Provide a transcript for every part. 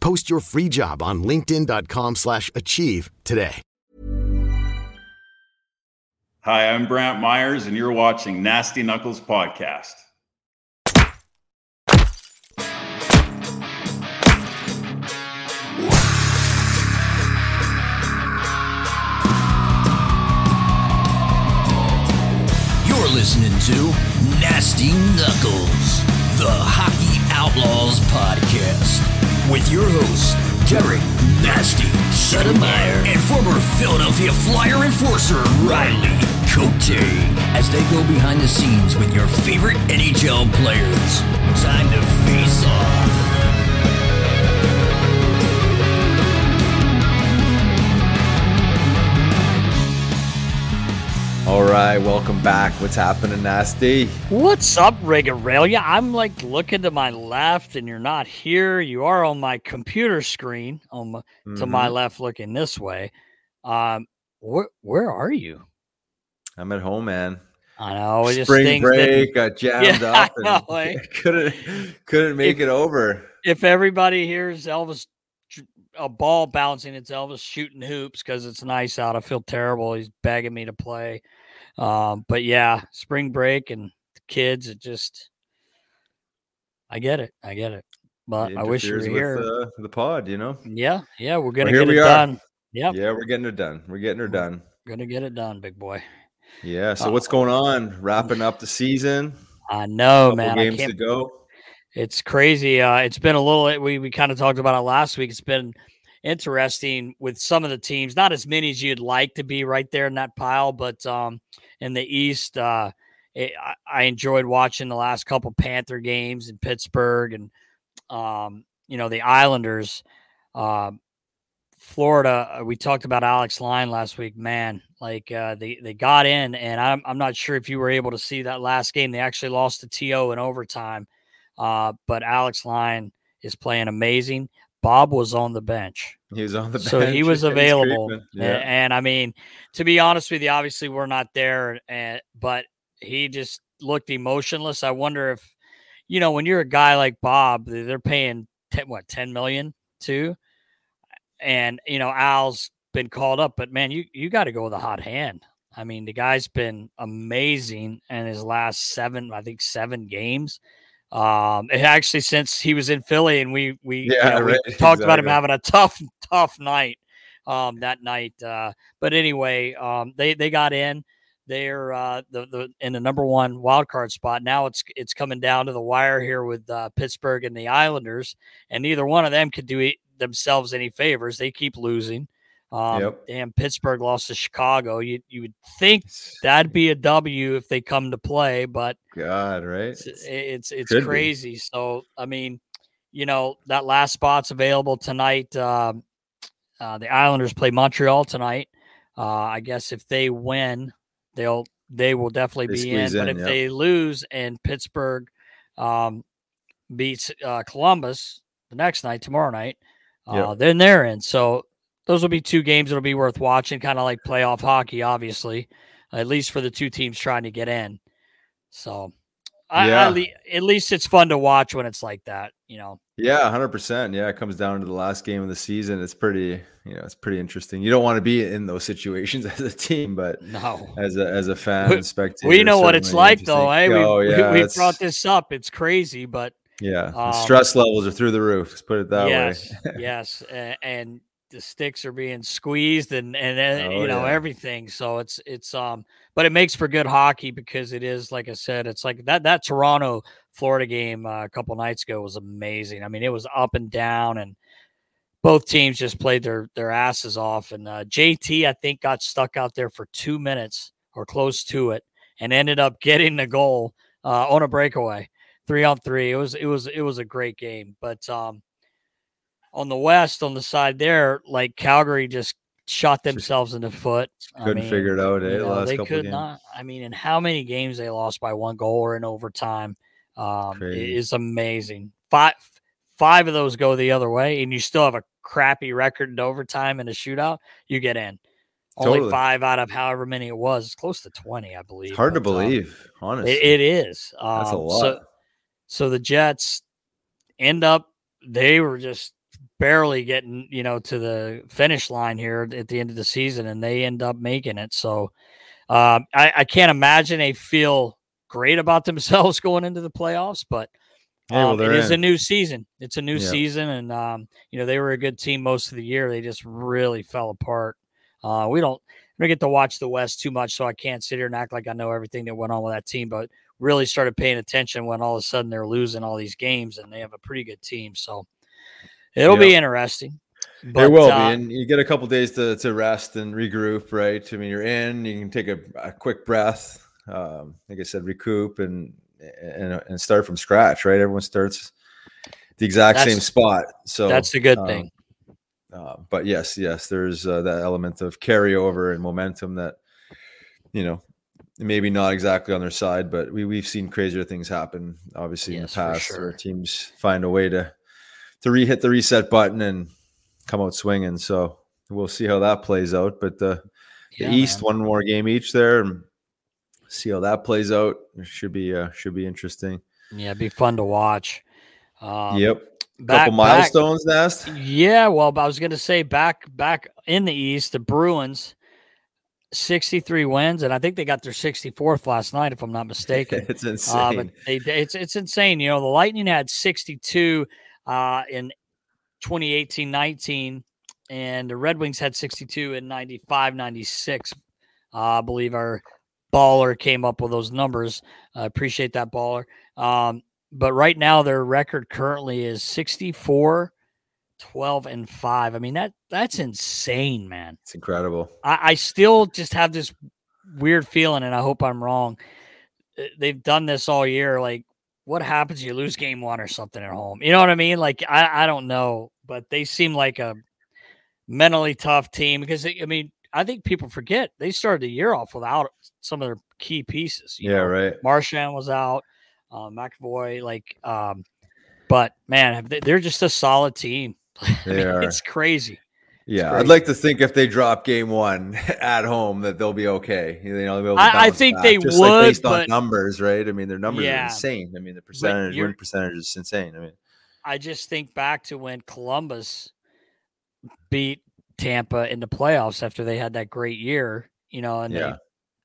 Post your free job on linkedin.com slash achieve today. Hi, I'm Brantt Myhres, and you're watching Nasty Knuckles Podcast. You're listening to Nasty Knuckles, the Hockey Outlaws podcast, with your hosts, Derek Nasty Settlemyre and former Philadelphia Flyer enforcer Riley Cote, as they go behind the scenes with your favorite NHL players. Time to face off. All right, welcome back. What's happening, Nasty? What's up, Regarelia? I'm like looking to my left, and you're not here. You are on my computer screen, on my, to my Mhm. left, looking this way. Um, where where are you? I'm at home, man. I know. Spring break, got jammed Yeah, I up, and know, eh? couldn't couldn't make If- it over. If everybody hears Elvis a ball bouncing, it's Elvis shooting hoops because it's nice out. I feel terrible. He's begging me to play. Um, but yeah, spring break and the kids, it just I get it. I get it. But It I wish you were interferes here. uh, the pod, you know. Yeah, yeah, we're gonna here get we it done. Yep, Yeah, we're getting it done. We're getting her done. gonna get it done, big boy. Yeah. So Uh, what's going on? Wrapping up the season. I know, man. Games to can't. go. It's crazy. Uh, it's been a little. We we kind of talked about it last week. It's been interesting with some of the teams. Not as many as you'd like to be right there in that pile, but um, in the East, uh, it, I, I enjoyed watching the last couple Panther games in Pittsburgh and um, you know the Islanders. Um, Florida, uh, we talked about Alex Lyon last week. Man, like uh, they they got in, and I'm I'm not sure if you were able to see that last game. They actually lost to To in overtime, uh, but Alex Lyon is playing amazing. Bob was on the bench, He was on the bench. so he was available. Yeah. And, I mean, to be honest with you, obviously we're not there, and but he just looked emotionless. I wonder if you know when you're a guy like Bob, they- they're paying 10, what ten million too, and you know Al's been called up, but man, you you got to go with a hot hand. I mean, the guy's been amazing in his last seven, I think seven games. Um, and actually since he was in Philly and we we, you Yeah, know, we right, talked about him having a tough tough night um that night. Uh, but anyway, um, they they got in. They're uh, the the in the number one wild card spot. Now it's it's coming down to the wire here with uh, Pittsburgh and the Islanders, and neither one of them could do themselves any favors. They keep losing. Um, Yep. And Pittsburgh lost to Chicago. You you would think that'd be a W if they come to play, but God, right? it's it's, it's Could be. crazy. So I mean, you know that last spot's available tonight. Um, uh, the Islanders play Montreal tonight. Uh, I guess if they win, they'll they will definitely They be in. squeeze But if yeah. they lose and Pittsburgh um, beats uh, Columbus the next night, tomorrow night, uh, then they're in. So those will be two games that'll be worth watching, kind of like playoff hockey, obviously, at least for the two teams trying to get in. So, I, Yeah. I at least it's fun to watch when it's like that, you know. Yeah, hundred percent. Yeah, it comes down to the last game of the season. It's pretty, you know, it's pretty interesting. You don't want to be in those situations as a team, but No. as a as a fan and spectator, We know what it's like, though. Hey, we, oh, we, yeah, we it's- brought this up. It's crazy, but Yeah, the um, stress levels are through the roof. Let's put it that yes, way. yes, and, and the sticks are being squeezed, and and Oh, you know yeah. everything. So it's it's um, but it makes for good hockey because it is like I said, it's like that that Toronto Florida game uh, a couple nights ago was amazing. I mean, it was up and down, and both teams just played their their asses off. And uh, JT, I think, got stuck out there for two minutes or close to it, and ended up getting the goal uh, on a breakaway, three on three. It was it was it was a great game. But um, on the West, on the side there, like Calgary just shot themselves in the foot. Couldn't mean, figure it out. Eh, you know, they could not. I mean, in how many games they lost by one goal or in overtime um, it is amazing. Five five of those go the other way, and you still have a crappy record in overtime and a shootout. You get in. Only Totally. five out of however many it was. It's close to twenty, I believe. It's hard to um, believe, honestly. it, it is. That's a Um, lot. So, so the Jets end up. They were just barely getting, you know, to the finish line here at the end of the season, and they end up making it. So, um, I, I can't imagine they feel great about themselves going into the playoffs, but Yeah, well, um, it they're is a new season. It's a new Yeah. season, and um, you know they were a good team most of the year. They just really fell apart. Uh, we don't we don't get to watch the West too much, so I can't sit here and act like I know everything that went on with that team. But really started paying attention when all of a sudden they're losing all these games, and they have a pretty good team. So it'll be interesting. But, it will uh, be, and you get a couple days to, to rest and regroup, right? I mean, you're in, you can take a, a quick breath, um, like I said, recoup and, and and start from scratch, right? Everyone starts the exact same spot, so that's the good um, thing. Uh, but yes, yes, there's uh, that element of carryover and momentum that you know maybe not exactly on their side, but we we've seen crazier things happen, obviously in the past, sure. where teams find a way to to re hit the reset button and come out swinging. So we'll see how that plays out. But the, Yeah, the East, man. one more game each there, and see how that plays out. It should be uh, should be interesting. Yeah, it'd be fun to watch. Um, yep, back- couple back- milestones, Nast. Yeah, well, I was going to say back back in the East, the Bruins, sixty-three wins, and I think they got their sixty-fourth last night, if I'm not mistaken. it's Uh, insane. but they, it's it's insane. You know, the Lightning had 62 uh, in 2018-19, and the Red Wings had 62 in 95-96. Uh, I believe our baller came up with those numbers. I appreciate that baller. Um, but right now, their record currently is 64, 12, and 5. I mean, that that's insane, man. it's incredible. I, I still just have this weird feeling, and I hope I'm wrong. They've done this all year. Like, what happens? You lose game one or something at home. You know what I mean? Like, I, I don't know, but they seem like a mentally tough team because, I mean, I think people forget they started the year off without some of their key pieces. you Yeah, know? right. Marchand was out, uh, McAvoy, like, um, but man, they- they're just a solid team. I mean. It's crazy. Yeah. I'd like to think if they drop game one at home that they'll be okay. You know, they'll be I- I think back, they just like would, based on numbers, right? I mean, their numbers Yeah. are insane. I mean, the percentage win percentage is insane. I mean, I just think back to when Columbus beat Tampa in the playoffs after they had that great year, you know, and Yeah.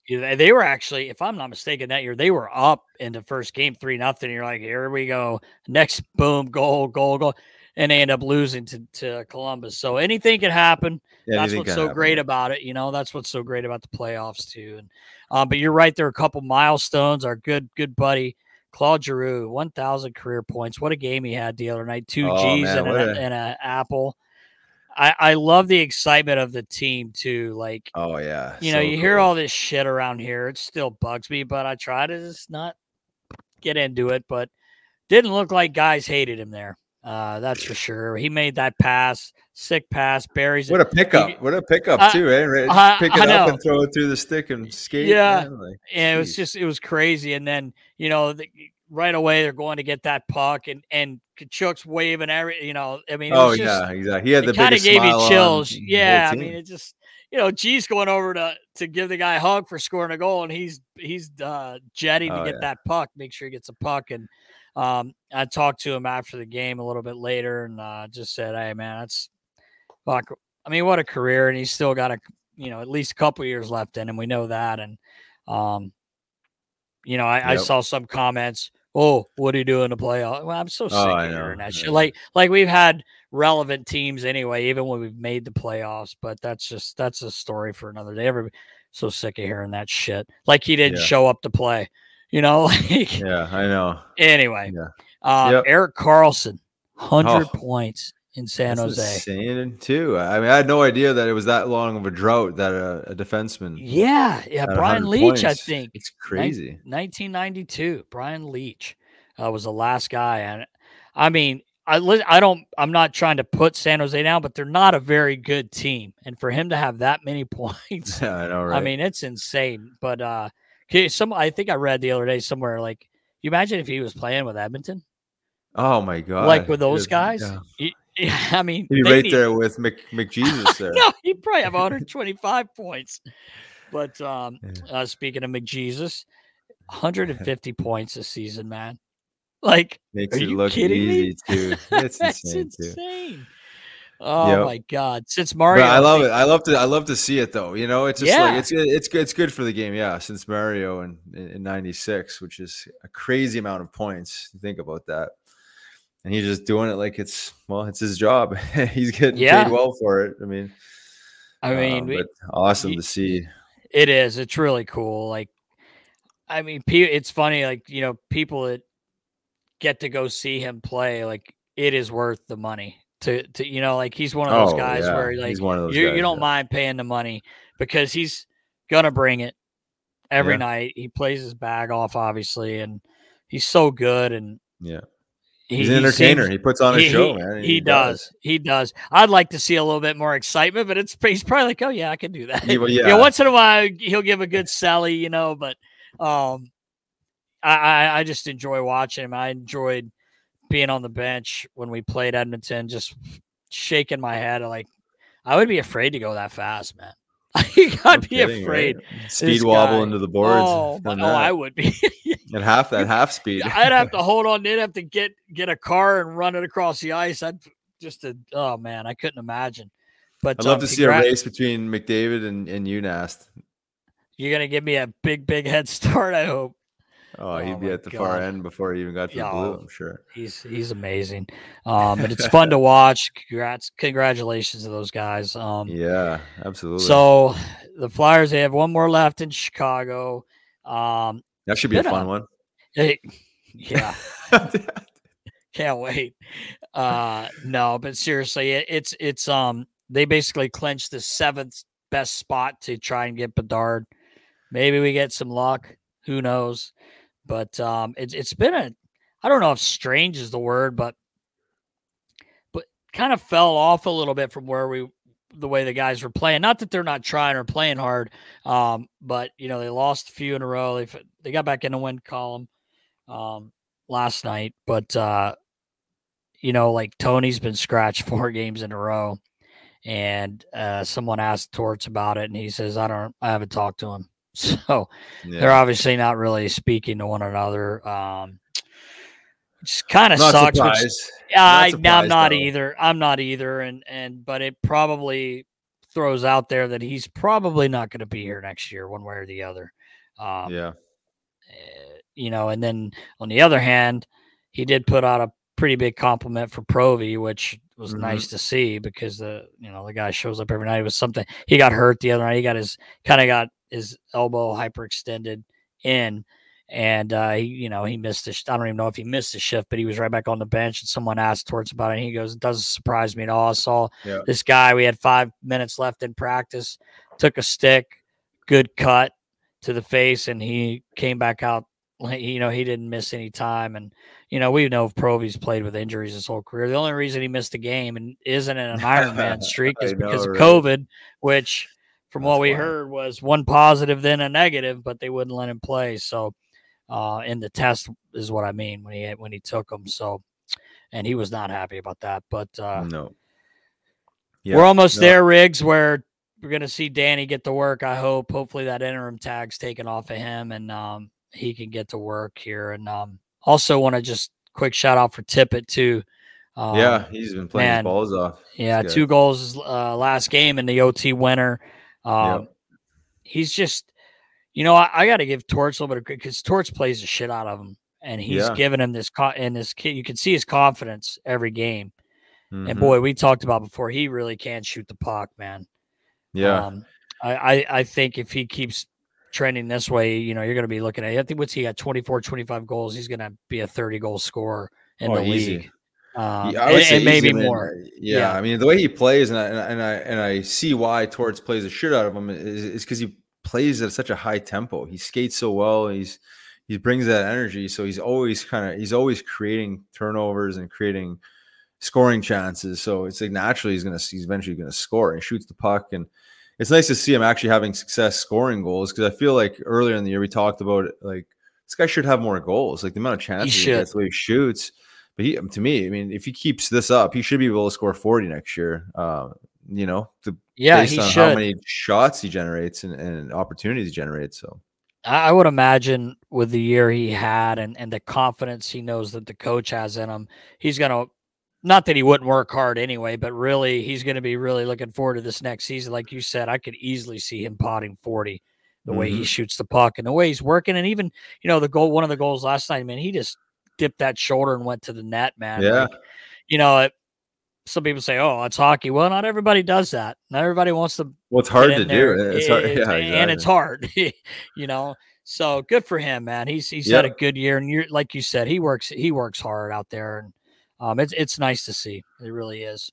they, they they were actually, if I'm not mistaken, that year they were up in the first game three nothing. You're like, here we go, next boom, goal, goal, goal, and they end up losing to to Columbus. So anything can happen. yeah, that's what's so happen. great about it. You know, that's what's so great about the playoffs too. And um, but you're right, there are a couple milestones. Our good good buddy Claude Giroux, 1,000 career points. What a game he had the other night. Two Oh, G's man, and, an, a- and an apple. I, I love the excitement of the team too. Like, Oh yeah. you know, so you hear all this shit around here. It still bugs me, but I try to just not get into it. But didn't look like guys hated him there. Uh, that's for sure. He made that pass, sick pass, buries it. What a pickup! What a pickup I- too, eh? Right? I- Pick it up and throw it through the stick and skate. Yeah. man, like, and it was just it was crazy. And then you know the, right away they're going to get that puck, and and Tkachuk's waving every. You know, I mean, Oh just, yeah, exactly. He had the kind of gave you chills. Yeah, I mean, it just you know, G's going over to to give the guy a hug for scoring a goal, and he's he's uh, jetting Oh, to get yeah. that puck, make sure he gets a puck. And um, I talked to him after the game a little bit later, and uh, just said, "Hey, man, that's fuck. I mean, what a career, and he's still got a you know at least a couple years left in him. We know that, and um, you know, I, I saw some comments. Oh, what do you do in the playoff? Well, I'm so sick Oh, of hearing that shit. Like, like we've had relevant teams anyway, even when we've made the playoffs. But that's just that's a story for another day. Everybody so sick of hearing that shit. Like he didn't Yeah. show up to play. You know, like Yeah, I know. anyway. Yeah. Um, Yep. Erik Karlsson, hundred Oh. points in San That's Jose. insane too. I mean, I had no idea that it was that long of a drought that a, a defenseman. Yeah, yeah. Brian 100 Leach, I think. It's Nin- crazy. 1992. Brian Leetch uh, was the last guy, and I mean, I I don't. I'm not trying to put San Jose down, but they're not a very good team, and for him to have that many points, Yeah, I know, right? I mean, it's insane. But uh, okay, some I think I read the other day somewhere like, you imagine if he was playing with Edmonton, oh my god, like with those guys. yeah. He- I mean, He'd be right need- there with Mc, McJesus there. no, he'd probably have 125 points. But um, Yeah. uh, speaking of McJesus, 150 points this season, man. Like, Makes Are it you look kidding me? too. It's that's insane too. Oh Yep. my god! Since But Mario, I love think- it. I love to. I love to see it though. You know, it's just Yeah. like it's good. It's good. It's good for the game. Yeah, since Mario in in '96, which is a crazy amount of points. Think about that, and he's just doing it like it's well, it's his job. he's getting Yeah. paid well for it. I mean, I mean, um, we- awesome y- to see. It is. It's really cool. Like, I mean, it's funny. Like, you know, people that get to go see him play, like, it is worth the money. To, to you know, like he's one of those Oh, guys yeah. where like He's one of those you, guys, you don't yeah. mind paying the money because he's gonna bring it every Yeah. night. He plays his bag off, obviously, and he's so good. And Yeah, he, he's an he entertainer. seems- he puts on a he, show, he- man. He, does. He does. I'd like to see a little bit more excitement, but it's he's probably like, oh yeah, I can do that. Yeah, well, Yeah, yeah. once in a while he'll give a good sally, you know, but um I, I I just enjoy watching him. I enjoyed being on the bench when we played Edmonton, just shaking my head like I would be afraid to go that fast, man. I'd No be kidding, afraid. right? Speed wobble guy- into the boards. Oh, done oh, I would be. at half that half speed. I'd have to hold on. They'd have to get get a car and run it across the ice. I'd just a oh man, I couldn't imagine. But I'd love um, to see a race between McDavid and, and UNAST. You're gonna give me a big, big head start. I hope. Oh, he'd Oh be at the far end before he even got to the blue, I'm sure. He's he's amazing. Um, but it's fun to watch. Congrats, congratulations to those guys. Um, Yeah, absolutely. so the Flyers they have one more left in Chicago. Um, that should be a fun a- one. they- yeah, can't wait. Uh, no, but seriously, it, it's it's um they basically clinched the seventh best spot to try and get Bedard. Maybe we get some luck. Who knows? But um, it's it's been a I don't know if strange is the word, but but kind of fell off a little bit from where we the way the guys were playing. Not that they're not trying or playing hard, um, but you know they lost a few in a row. They they got back in the win column um, last night, but uh, you know like Tony's been scratched four games in a row, and uh, someone asked Torts about it, and he says I don't I haven't talked to him, so they're obviously not really speaking to one another. Um, which kind of sucks. which- yeah, Not I, I'm surprised, not either. I'm not either, and and but it probably throws out there that he's probably not going to be here next year, one way or the other. Um, Yeah. eh, you know, and then on the other hand, he did put out a pretty big compliment for Provi, which was Mhm. nice to see because the you know the guy shows up every night. It was something he got hurt the other night. He got his kind of got his elbow hyperextended in, and uh, he, you know, he missed. A, I don't even know if he missed the shift, but he was right back on the bench. And someone asked Torts about it, and he goes, "It doesn't surprise me at all." I saw Yeah. this guy. We had five minutes left in practice. Took a stick, good cut to the face, and he came back out. Like, You know, he didn't miss any time, and you know, we know Provy's played with injuries his whole career. The only reason he missed a game and isn't in an Ironman streak is because know, of right? COVID, which, from what we heard, was one positive, then a negative, but they wouldn't let him play. So, uh, in the test is what I mean when he when he took him. So, and he was not happy about that. But uh, no. we're almost no. there, Riggs, where we're going to see Danny get to work. I hope. Hopefully, that interim tag's taken off of him and um, he can get to work here. And um, also, want to just quick shout out for Tippett too. Um, yeah, he's been playing man, his balls off. yeah, This guy. two goals uh, last game in the OT winner. Um, Yep. He's just, you know, I, I got to give Torts a little bit of credit because Torts plays the shit out of him, and he's Yeah. giving him this co- and this kid. You can see his confidence every game. And Mhm. boy, we talked about before, he really can shoot the puck, man. yeah, Um, I, I, I think if he keeps trending this way, you know, you're going to be looking at, I think what's he got 24, 25 goals. He's going to be a 30 goal scorer in Oh, the easy. league. Um, Yeah, I would and, maybe more. Yeah, Yeah. I mean the way he plays, and I and I and I, and I see why Torts plays the shit out of him is because he plays at such a high tempo. He skates so well. He's he brings that energy, so he's always kind of he's always creating turnovers and creating scoring chances. So it's like naturally he's gonna he's eventually gonna score and shoots the puck and. It's nice to see him actually having success scoring goals because I feel like earlier in the year we talked about like this guy should have more goals. Like the amount of chances he, should. gets, the way he shoots. But he, to me, I mean, if he keeps this up, he should be able to score 40 next year. Uh, you know, the, Yeah, based he on should. how many shots he generates and, and opportunities he generates. So, I I would imagine with the year he had and, and the confidence he knows that the coach has in him, he's going to, not that he wouldn't work hard anyway, but really he's going to be really looking forward to this next season. Like you said, I could easily see him potting 40 the way he Mhm. shoots the puck and the way he's working. And even, you know, the goal, one of the goals last night, man, he just dipped that shoulder and went to the net, man. Yeah. Like, you know, it, some people say, oh, it's hockey. Well, not everybody does that. Not everybody wants to well, it's hard to there. do. It's hard. Yeah, and it's hard, you know. So good for him, man. He's he's had a good year, and you're like you said, he works he works hard out there, and um, it's it's nice to see. It really is.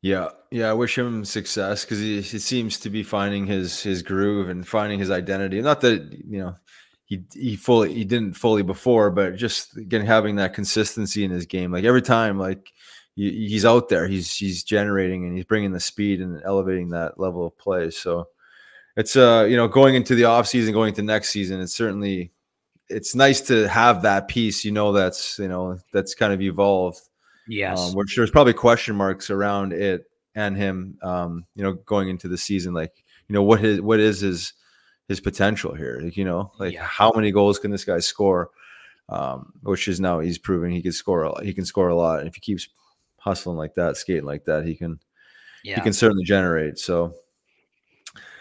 Yeah, yeah. I wish him success because he, he seems to be finding his his groove and finding his identity. Not that you know he he fully he didn't fully before, but just again having that consistency in his game. Like every time, like he- he's out there, he's he's generating and he's bringing the speed and elevating that level of play. So it's uh you know going into the off season, going into next season, it's certainly it's nice to have that piece. You know that's you know that's kind of evolved Yes. um, which there's probably question marks around it and him um, you know going into the season like you know what his what is his his potential here like you know like Yeah. how many goals can this guy score um, which is now he's proving he can score a lot. he can score a lot and if he keeps hustling like that skating like that he can yeah, he can certainly generate so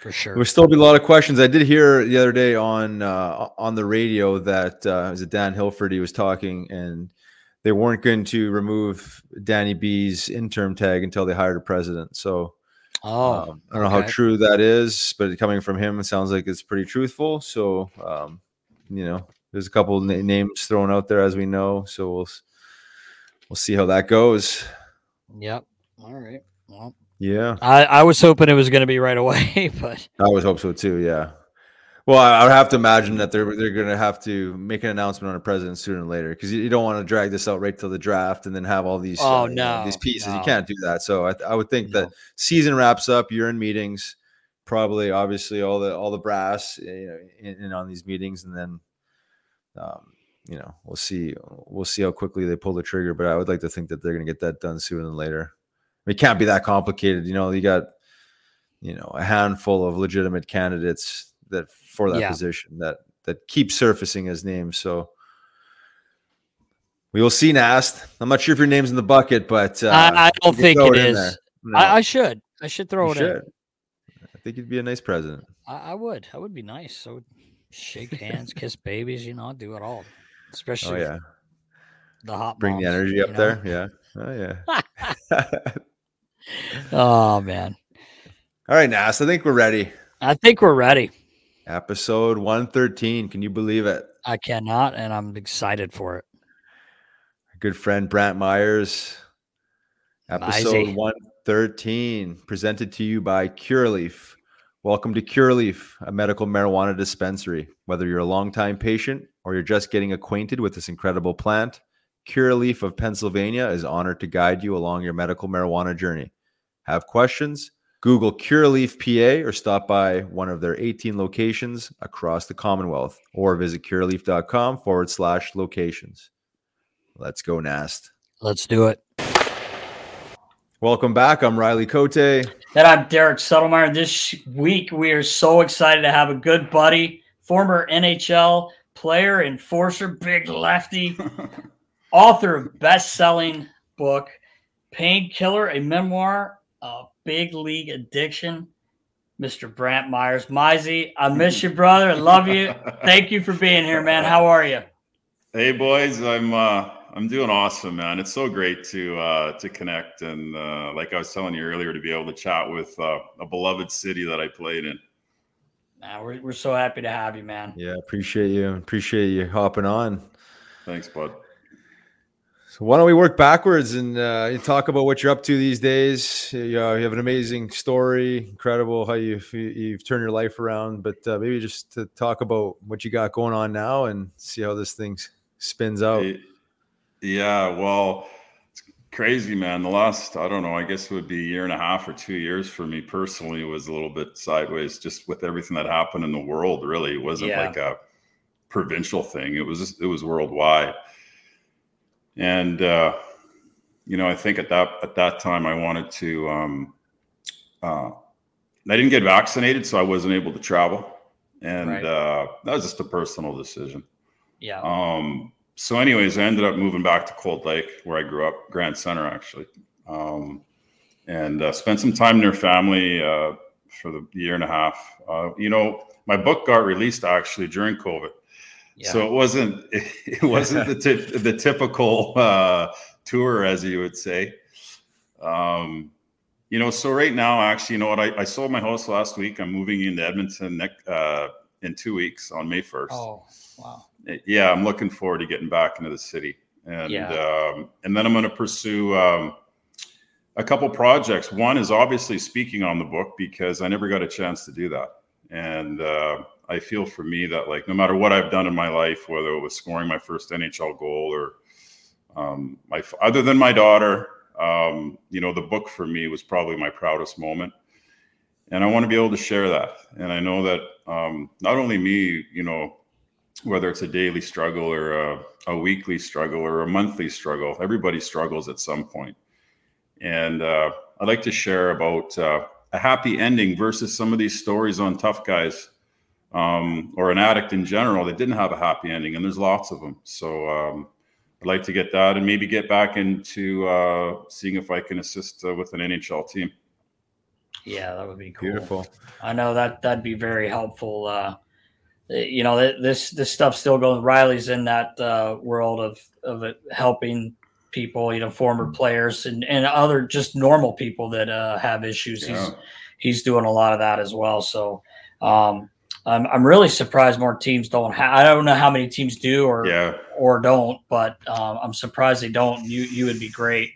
for sure. There'll still be a lot of questions. I did hear the other day on uh, on the radio that uh, was it Dan Hilford? He was talking, and they weren't going to remove Danny B's interim tag until they hired a president. So oh, um, I don't know how true that is, but coming from him, it sounds like it's pretty truthful. So um, you know, there's a couple na- names thrown out there as we know. So we'll we'll see how that goes. yep. All right. Well, Yeah. I I was hoping it was going to be right away, but I would hope so too. Yeah. Well, I would have to imagine that they're they're going to have to make an announcement on a president sooner than later because you, you don't want to drag this out right till the draft and then have all these Oh, you know, these no, pieces. You can't do that. So I, I would think No. that season wraps up. You're in meetings, probably obviously all the all the brass you know, in, in on these meetings, and then um, you know we'll see we'll see how quickly they pull the trigger. But I would like to think that they're going to get that done sooner than later. It can't be that complicated. You know, you got you know a handful of legitimate candidates that for that Yeah. position that that keep surfacing as names. So we will see. Nast. I'm not sure if your name's in the bucket, but uh, I, I don't think it in is. No, I, I should. I should throw you it should. in. I think you'd be a nice president. I, I would. I would be nice. I would shake hands, kiss babies. You know, I'd do it all. Especially Oh yeah, the hot. bring the energy up know? there. Yeah. Oh yeah. Oh man, All right, Nast. I think we're ready. I think we're ready. Episode 113. Can you believe it? I cannot, and I'm excited for it. Our good friend Brantt Myhres. Episode Mizey. 113, presented to you by Curaleaf. Welcome to Curaleaf, a medical marijuana dispensary. Whether you're a longtime patient or you're just getting acquainted with this incredible plant, Curaleaf of Pennsylvania is honored to guide you along your medical marijuana journey. Have questions? Google Curaleaf PA or stop by one of their 18 locations across the Commonwealth or visit curaleaf.com forward slash locations. Let's go, Nast. Let's do it. Welcome back. I'm Riley Cote. And I'm Derek Settlemyre. This week, we are so excited to have a good buddy, former NHL player, enforcer, big lefty, author of best selling book, Painkiller, a memoir of big league addiction, Mr. Brantt Myhres. Mizey, I miss you, brother. I love you. Thank you for being here, man. How are you? Hey, boys. I'm uh, I'm doing awesome, man. It's so great to uh, to connect and uh, like I was telling you earlier, to be able to chat with uh, a beloved city that I played in. Man, we're we're so happy to have you, man. Yeah, appreciate you. Appreciate you hopping on. Thanks, bud. So why don't we work backwards and uh, talk about what you're up to these days? You, uh, you have an amazing story, incredible how you've you've turned your life around. But uh, maybe just to talk about what you got going on now and see how this thing spins out. Yeah, well, it's crazy, man. The last I don't know, I guess it would be a year and a half or two years for me personally was a little bit sideways, just with everything that happened in the world. Really, it wasn't yeah. like a provincial thing. It was just, it was worldwide and uh, you know, I think at that at that time I wanted to. Um, uh, I didn't get vaccinated, so I wasn't able to travel, and right. uh, that was just a personal decision. Yeah. Um, so, anyways, I ended up moving back to Cold Lake, where I grew up, Grand Center, actually, um, and uh, spent some time near family uh, for the year and a half. Uh, you know, my book got released actually during COVID. So it wasn't it wasn't the tip, the typical uh, tour, as you would say. Um, you know, so right now, actually, you know what? I, I sold my house last week. I'm moving into Edmonton next, uh, in two weeks on May 1st. Oh, wow. Yeah, I'm looking forward to getting back into the city, and yeah. um, and then I'm going to pursue um, a couple projects. One is obviously speaking on the book because I never got a chance to do that, and uh, I feel for me that like no matter what I've done in my life, whether it was scoring my first NHL goal or um, my other than my daughter, um, you know, the book for me was probably my proudest moment, and I want to be able to share that. And I know that um, not only me, you know, whether it's a daily struggle or a, a weekly struggle or a monthly struggle, everybody struggles at some point. And uh, I'd like to share about uh, a happy ending versus some of these stories on tough guys um, or an addict in general that didn't have a happy ending, and there's lots of them. So um, I'd like to get that and maybe get back into uh, seeing if I can assist uh, with an NHL team. Yeah, that would be cool. Beautiful. I know that that'd be very helpful. Uh, you know, this this stuff still going. Riley's in that uh, world of of it helping people, you know, former players and, and other just normal people that uh, have issues. Yeah. He's he's doing a lot of that as well. So um, I'm I'm really surprised more teams don't have. I don't know how many teams do or yeah. or don't, but um, I'm surprised they don't. You you would be great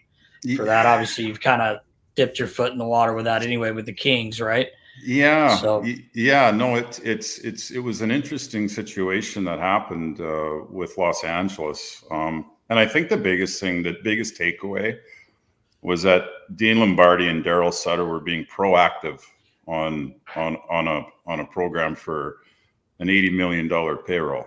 for that. Obviously, you've kind of dipped your foot in the water with that anyway with the Kings, right? Yeah. So yeah, no, it's it's it's it was an interesting situation that happened uh, with Los Angeles, um, and I think the biggest thing, the biggest takeaway, was that Dean Lombardi and Daryl Sutter were being proactive on on on a on a program for an eighty million dollar payroll,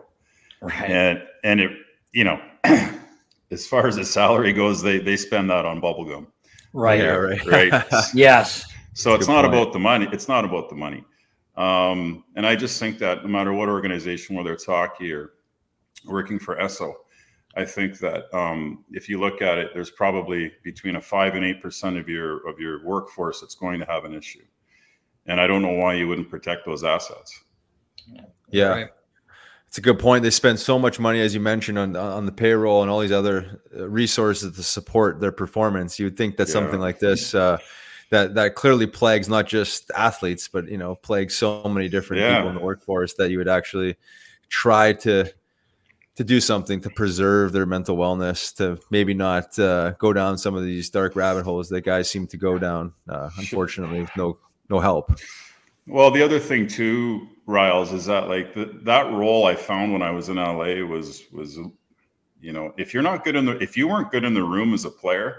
right? And and it you know, as far as the salary goes, they they spend that on bubblegum, right? Yeah, right. right. yes. So it's not point. about the money. It's not about the money. Um, and I just think that no matter what organization, whether it's hockey or working for Esso, I think that um, if you look at it, there's probably between a five and eight percent of your of your workforce that's going to have an issue and I don't know why you wouldn't protect those assets. Yeah. Right. It's a good point. They spend so much money, as you mentioned, on on the payroll and all these other uh, resources to support their performance. You would think that yeah. something like this, uh, that that clearly plagues not just athletes, but you know plagues so many different Yeah. people in the workforce that you would actually try to to do something to preserve their mental wellness, to maybe not uh, go down some of these dark rabbit holes that guys seem to go down. Uh, unfortunately, with no no help. Well, the other thing too, Riles, is that like the, that role I found when I was in LA was was, you know, if you're not good in the if you weren't good in the room as a player,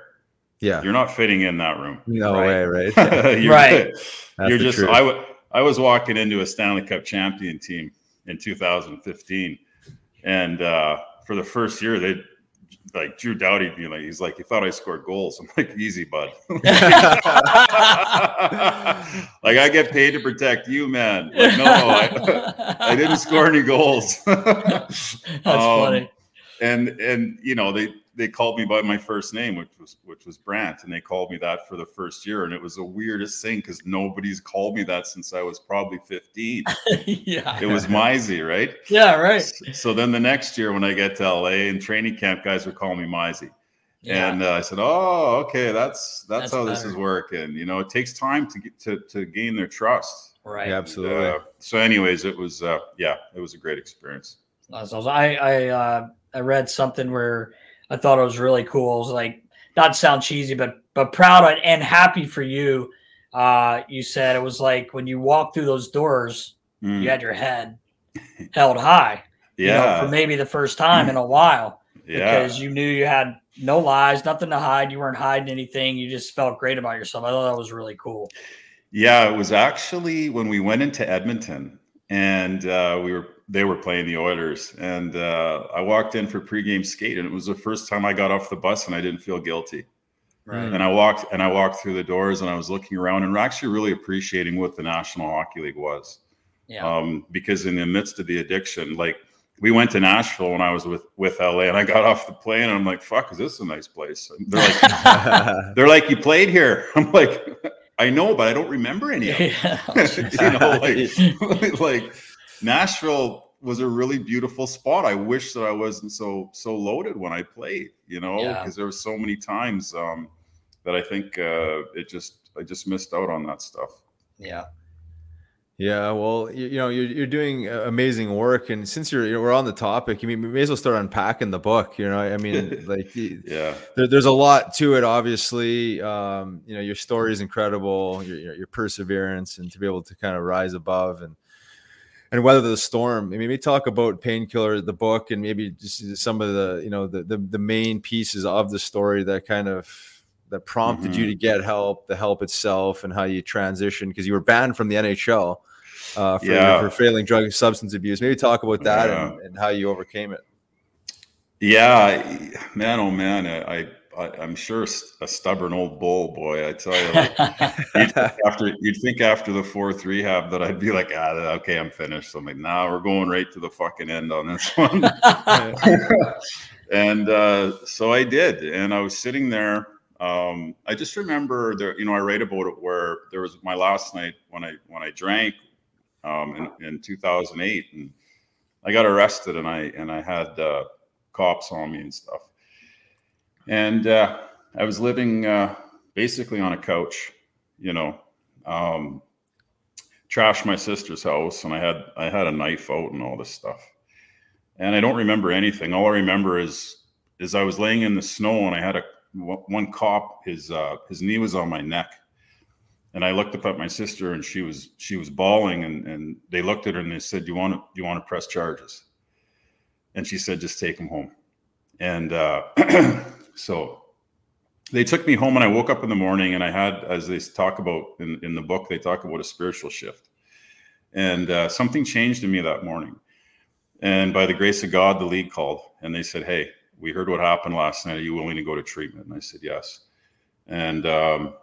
Yeah, you're not fitting in that room. no Right. way, right? you're Right. That's you're just truth. I wa- I was walking into a Stanley Cup champion team in 2015, and uh, for the first year they like Drew Doughty being like he's like he thought I scored goals. I'm like easy, bud. like I get paid to protect you, man. Like no, I, I didn't score any goals. That's Um, funny. and and you know they they called me by my first name which was which was brant and they called me that for the first year and it was the weirdest thing because nobody's called me that since i was probably 15 yeah. it was Mizey, right Yeah. Right. so then the next year when i get to la and training camp guys would call me Mizey. Yeah. and uh, i said oh okay that's that's, That's how this is working you know it takes time to get to, to gain their trust right. Yeah, absolutely. Uh, so anyways it was uh yeah it was a great experience That's awesome. I I uh, I read something where I thought it was really cool. It was like not sound cheesy, but but proud and happy for you. Uh, you said it was like when you walked through those doors, Mm, you had your head held high. you know, yeah for maybe the first time in a while yeah because you knew you had no lies, nothing to hide. You weren't hiding anything. You just felt great about yourself. I thought that was really cool. Yeah, it was actually when we went into Edmonton and uh, we were they were playing the Oilers, and uh, I walked in for pregame skate, and it was the first time I got off the bus and I didn't feel guilty. Right. And I walked and I walked through the doors and I was looking around and actually really appreciating what the National Hockey League was. Yeah. Um, because in the midst of the addiction, like we went to Nashville when I was with with LA, and I got off the plane and I'm like, "Fuck, is this a nice place?" And they're like, "They're like, you played here." I'm like, "I know, but I don't remember any of it." Yeah. you know, like, like Nashville was a really beautiful spot. I wish that I wasn't so so loaded when I played, you know, Yeah. because there were so many times um, that I think uh, it just I just missed out on that stuff. yeah. Yeah, well, you, you know, you're, you're doing uh, amazing work, and since you're, you're we're on the topic, I mean, we may as well start unpacking the book. You know, I mean, like Yeah, there, there's a lot to it. Obviously, um, you know, your story is incredible, your, your your perseverance, and to be able to kind of rise above and and weather the storm. I mean, maybe talk about painkiller, the book, and maybe just some of the you know the the, the main pieces of the story that kind of that prompted you Mhm. to get help, the help itself, and how you transitioned because you were banned from the NHL uh, for, Yeah. for failing drug and substance abuse. Maybe talk about that Yeah. and, and how you overcame it. yeah, man, oh man, I, I I'm sure a stubborn old bull boy. I tell you, like, you'd think after you'd think after the fourth rehab that I'd be like, ah, okay, I'm finished. So I'm like, nah, we're going right to the fucking end on this one. and uh, so I did, and I was sitting there. Um, I just remember there, you know, I write about it where there was my last night when I when I drank um, in, in 2008, and I got arrested, and I and I had uh, cops on me and stuff, and uh, I was living uh, basically on a couch, you know, um, trashed my sister's house, and I had I had a knife out and all this stuff, and I don't remember anything. All I remember is is I was laying in the snow, and I had a one cop his uh, his knee was on my neck, and I looked up at my sister, and she was she was bawling, and and they looked at her and they said, "Do you want to do you want to press charges?" And she said, "Just take him home." And uh, so they took me home, and I woke up in the morning, and I had, as they talk about in in the book, they talk about a spiritual shift, and uh, something changed in me that morning. And by the grace of God, the league called, and they said, "Hey." we heard what happened last night. Are you willing to go to treatment? And I said, yes. And um,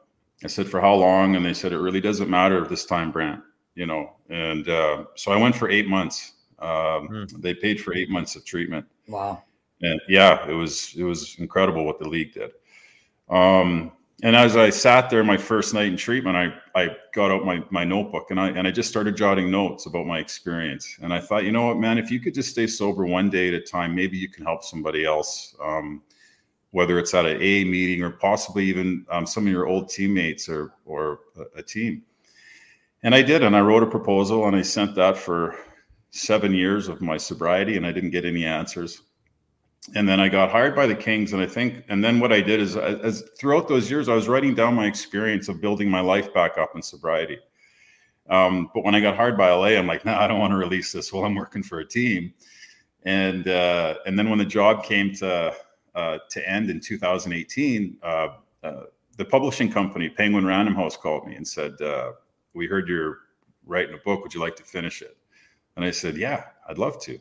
I said, for how long? And they said, it really doesn't matter this time, Brantt, you know? And uh, so I went for eight months. Um, Hmm. They paid for eight months of treatment. wow. And yeah, it was, it was incredible what the league did. Um, and as I sat there my first night in treatment, I, I got out my, my notebook and I, and I just started jotting notes about my experience. And I thought, you know what, man, if you could just stay sober one day at a time, maybe you can help somebody else. Um, whether it's at an A meeting or possibly even um, some of your old teammates or or a, a team. And I did, and I wrote a proposal and I sent that for seven years of my sobriety, and I didn't get any answers. And then I got hired by the Kings, and I think, and then what I did is, as throughout those years, I was writing down my experience of building my life back up in sobriety. Um, but when I got hired by LA, I'm like, no, nah, I don't want to release this while I'm working for a team. And uh, and then when the job came to uh, to end in 2018, uh, uh, the publishing company Penguin Random House called me and said, uh, "We heard you're writing a book. Would you like to finish it?" And I said, "Yeah, I'd love to."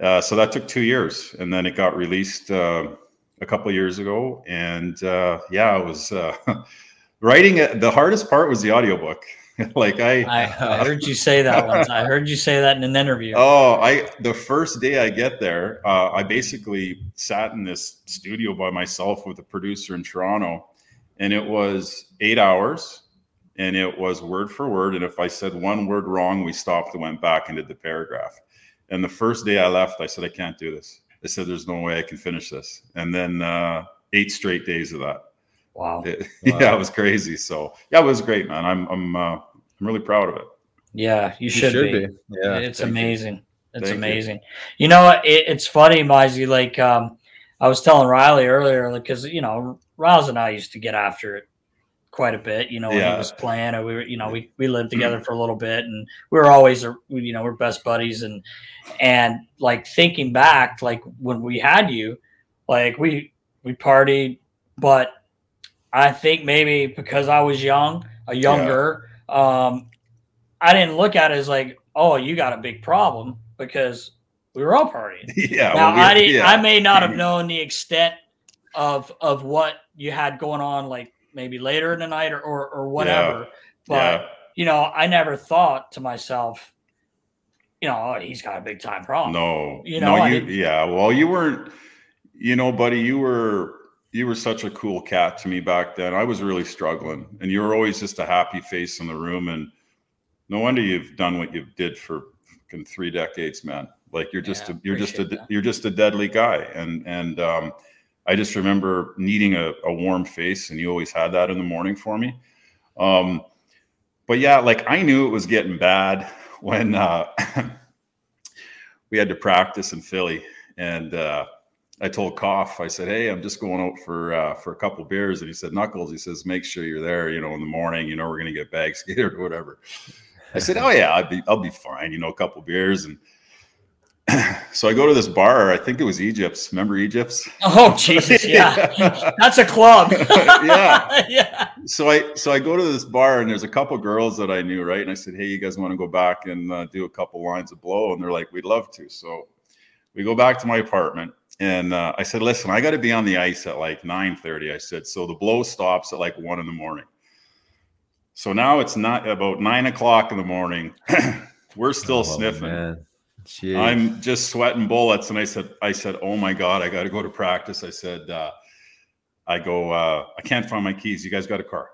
Uh, so that took two years, and then it got released a couple years ago. And yeah, it was writing. It, the hardest part was the audiobook. like I, I, I, heard you say that once. I heard you say that in an interview. Oh, I the first day I get there, uh, I basically sat in this studio by myself with a producer in Toronto, and it was eight hours, and it was word for word. And if I said one word wrong, we stopped and went back and did the paragraph. And the first day I left, I said I can't do this. I said there's no way I can finish this. And then uh, eight straight days of that. Wow. It, wow. Yeah, it was crazy. So yeah, it was great, man. I'm I'm uh, I'm really proud of it. Yeah, you should, you should be. be. Yeah, it's amazing. You. It's Thank amazing. You, you know, it, it's funny, Mizey. Like um, I was telling Riley earlier, because you know, Riles and I used to get after it quite a bit. You know, when he was playing, and we were, you know, we we lived mm-hmm. together for a little bit, and we were always, uh, you know, we're best buddies, and and like thinking back, like when we had you, like we we partied, but I think maybe because I was young, uh, a younger, yeah. um, I didn't look at it as like, oh, you got a big problem because we were all partying. Yeah. Now well, I did, yeah. I may not have mm-hmm. known the extent of of what you had going on, like maybe later in the night or or, or whatever. Yeah. But yeah. you know, I never thought to myself, you know, oh, he's got a big time problem. No, you know, no, you, yeah. Well, you weren't, you know, buddy, you were you were such a cool cat to me back then. I was really struggling, and you were always just a happy face in the room. And no wonder you've done what you did for three decades, man. Like you're just yeah, a, you're just a that. you're just a deadly guy. And and um, I just remember needing a, a warm face, and you always had that in the morning for me. Um, but yeah, like I knew it was getting bad when uh, we had to practice in Philly, and uh, I told Koff, I said, "Hey, I'm just going out for uh, for a couple beers," and he said, "Knuckles," he says, "Make sure you're there, you know, in the morning. You know, we're gonna get bag skated or whatever." I said, "Oh yeah, I'll be I'll be fine. You know, a couple beers." And so I go to this bar. I think it was Egypt's. Remember Egypt's? Oh Jesus, yeah, that's a club. yeah, yeah. So I so I go to this bar and there's a couple girls that I knew, right? And I said, "Hey, you guys want to go back and uh, do a couple lines of blow?" And they're like, "We'd love to." So we go back to my apartment and uh, I said, "Listen, I got to be on the ice at like 9:30." I said, "So the blow stops at like one in the morning." So now it's not about nine o'clock in the morning. We're still oh, sniffing. I'm just sweating bullets, and I said, "I said, oh my god, I got to go to practice." I said, uh, "I go, uh, I can't find my keys. You guys got a car?"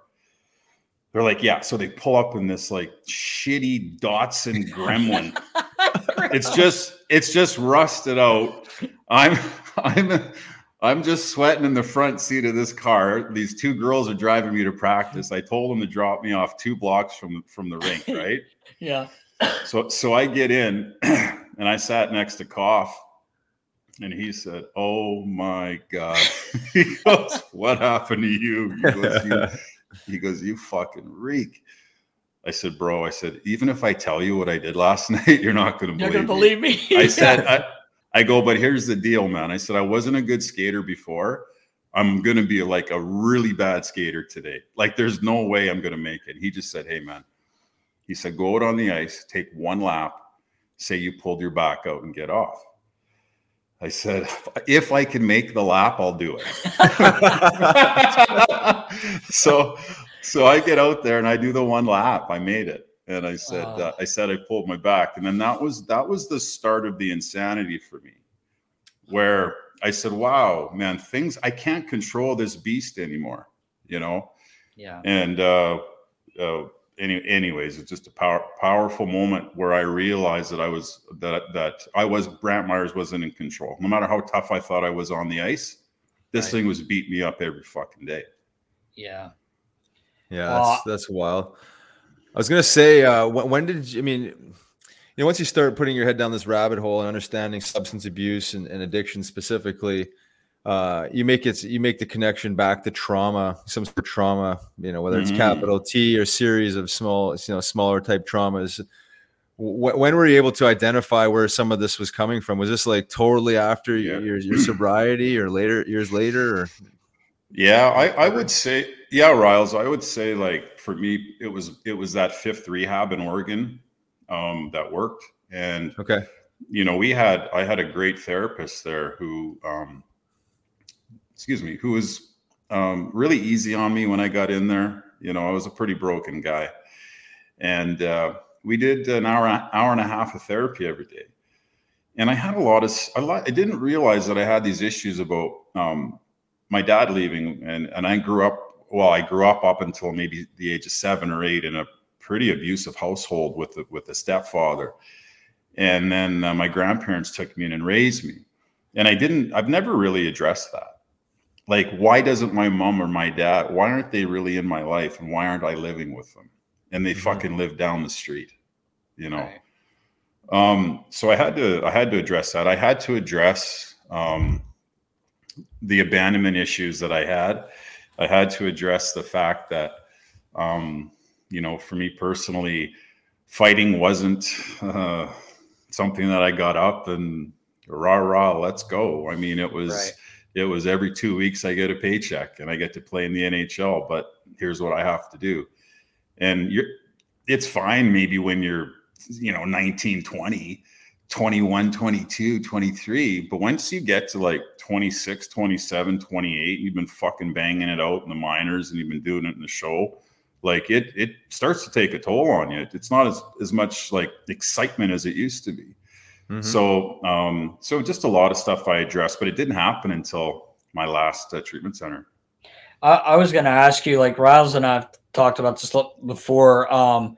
They're like, "Yeah." So they pull up in this like shitty Datsun Gremlin. it's just, it's just rusted out I'm I'm I'm just sweating in the front seat of this car. These two girls are driving me to practice. I told them to drop me off two blocks from from the rink, right? yeah. So so I get in and I sat next to Koff and he said, "Oh my god." he goes, "What happened to you?" He goes, you, he goes, "You fucking reek." I said, "Bro," I said, "Even if I tell you what I did last night, you're not going to believe, believe me." I said, I, I go, but here's the deal, man. I said, I wasn't a good skater before. I'm going to be like a really bad skater today. Like, there's no way I'm going to make it. He just said, Hey, man, he said, go out on the ice, take one lap, say you pulled your back out and get off. I said, if I can make the lap, I'll do it. so, so I get out there and I do the one lap. I made it and I said, uh, I said I pulled my back, and then that was that was the start of the insanity for me, where I said, "Wow, man, things I can't control this beast anymore," you know. Yeah. And uh, uh, any, anyways, it's just a power, powerful moment where I realized that I was that that I was Brantt Myhres wasn't in control. No matter how tough I thought I was on the ice, This right. thing was beating me up every fucking day. Yeah. Yeah, that's, that's wild. I was gonna say, uh, when, when, did you, I mean, you know, once you start putting your head down this rabbit hole and understanding substance abuse and, and addiction specifically, uh, you make it, you make the connection back to trauma, some sort of trauma, you know, whether it's mm-hmm. capital T or series of small, you know, smaller type traumas. W- when were you able to identify where some of this was coming from? Was this like totally after yeah. your, your sobriety or later years later? Or? Yeah, I, I would say, yeah, Riles, I would say like for me, it was it was that fifth rehab in Oregon um, that worked. And okay, you know, we had I had a great therapist there who um, excuse me, who was um, really easy on me when I got in there. You know, I was a pretty broken guy. And uh, we did an hour, hour and a half of therapy every day. And I had a lot of, I didn't realize that I had these issues about um, my dad leaving and and I grew up well I grew up up until maybe the age of 7 or 8 in a pretty abusive household with the, with a stepfather and then uh, my grandparents took me in and raised me and I didn't I've never really addressed that like why doesn't my mom or my dad why aren't they really in my life and why aren't I living with them and they mm-hmm. fucking live down the street you know right. um so I had to I had to address that I had to address um the abandonment issues that I had. I had to address the fact that, um, you know, for me personally, fighting wasn't uh, something that I got up and rah rah, let's go. I mean, it was right. It was every two weeks I get a paycheck and I get to play in the NHL, but here's what I have to do. And you're it's fine maybe when you're you know 19 20 21, 22, 23. But once you get to like 26, 27, 28, you've been fucking banging it out in the minors and you've been doing it in the show, like it it starts to take a toll on you. It's not as, as much like excitement as it used to be. Mm-hmm. So um so just a lot of stuff I addressed, but it didn't happen until my last uh, treatment center. I, I was going to ask you, like Riles and I've talked about this before. Um,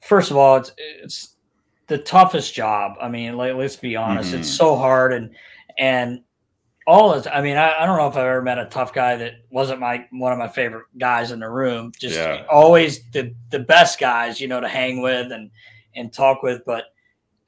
first of all, it's it's the toughest job. I mean, like, let's be honest, mm-hmm. it's so hard and and all is. I mean, I, I, don't know if I've ever met a tough guy that wasn't my one of my favorite guys in the room. Just yeah. always the the best guys, you know, to hang with and and talk with. But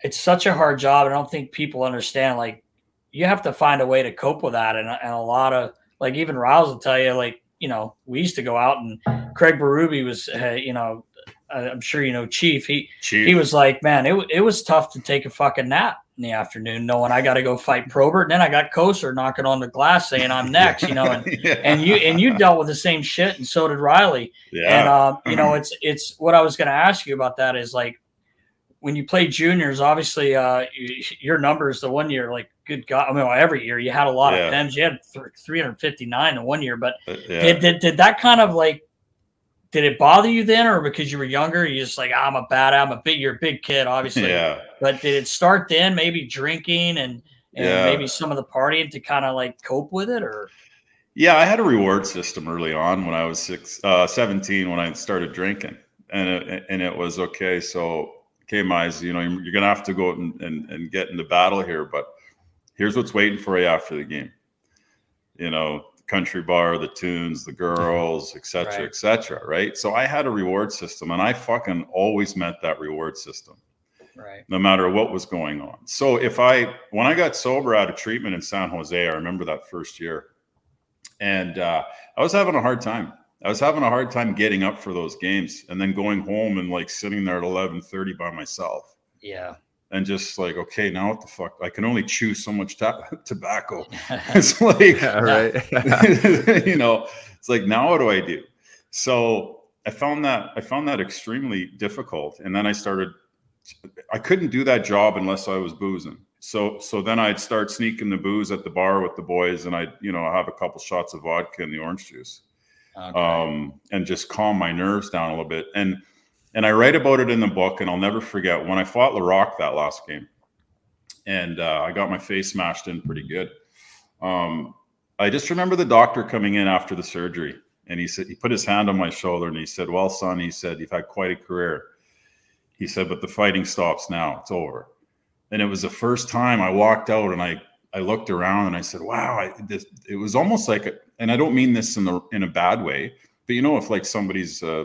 it's such a hard job. And I don't think people understand. Like, you have to find a way to cope with that, and, and a lot of like even Riles will tell you, like, you know, we used to go out and Craig Berube was, uh, you know, I'm sure you know Chief. He Chief. he was like, man, it it was tough to take a fucking nap in the afternoon, knowing I got to go fight Probert, and then I got Kocur knocking on the glass saying I'm next, you know, and yeah. and you and you dealt with the same shit, and so did Riley. Yeah. And uh, you know, it's it's what I was going to ask you about that is like when you play juniors, obviously uh, your numbers the one year, like good God, I mean, every year you had a lot yeah. of PIMs. You had th- 359 in one year, but uh, yeah. did, did did that kind of like did it bother you then, or because you were younger, you just like I'm a bad, I'm a big, you're a big kid, obviously. Yeah. But did it start then, maybe drinking and and yeah. maybe some of the partying to kind of like cope with it, or? Yeah, I had a reward system early on when I was six, uh, 17 when I started drinking, and it, and it was okay. So, okay, Mize, you know, you're gonna have to go and, and and get into battle here, but here's what's waiting for you after the game. You know, country bar, the tunes, the girls, etc., right. etc. Right. So I had a reward system, and I fucking always met that reward system. Right. No matter what was going on. So if I, when I got sober out of treatment in San Jose, I remember that first year, and uh, I was having a hard time. I was having a hard time getting up for those games, and then going home and like sitting there at eleven thirty by myself. Yeah and just like, okay, now what the fuck? I can only chew so much ta- tobacco. it's like, yeah, right. you know, it's like, now what do I do? So I found that I found that extremely difficult. And then I started, I couldn't do that job unless I was boozing. So, so then I'd start sneaking the booze at the bar with the boys and I'd, you know, have a couple shots of vodka and the orange juice. Okay. Um, and just calm my nerves down a little bit. And, and I write about it in the book. And I'll never forget when I fought Laraque that last game, and uh, I got my face smashed in pretty good. Um, I just remember the doctor coming in after the surgery, and he said he put his hand on my shoulder and he said, "Well, son," he said, "you've had quite a career." He said, "But the fighting stops now; it's over." And it was the first time I walked out and I I looked around and I said, "Wow!" I, this, it was almost like, a, and I don't mean this in the in a bad way, but you know, if like somebody's uh,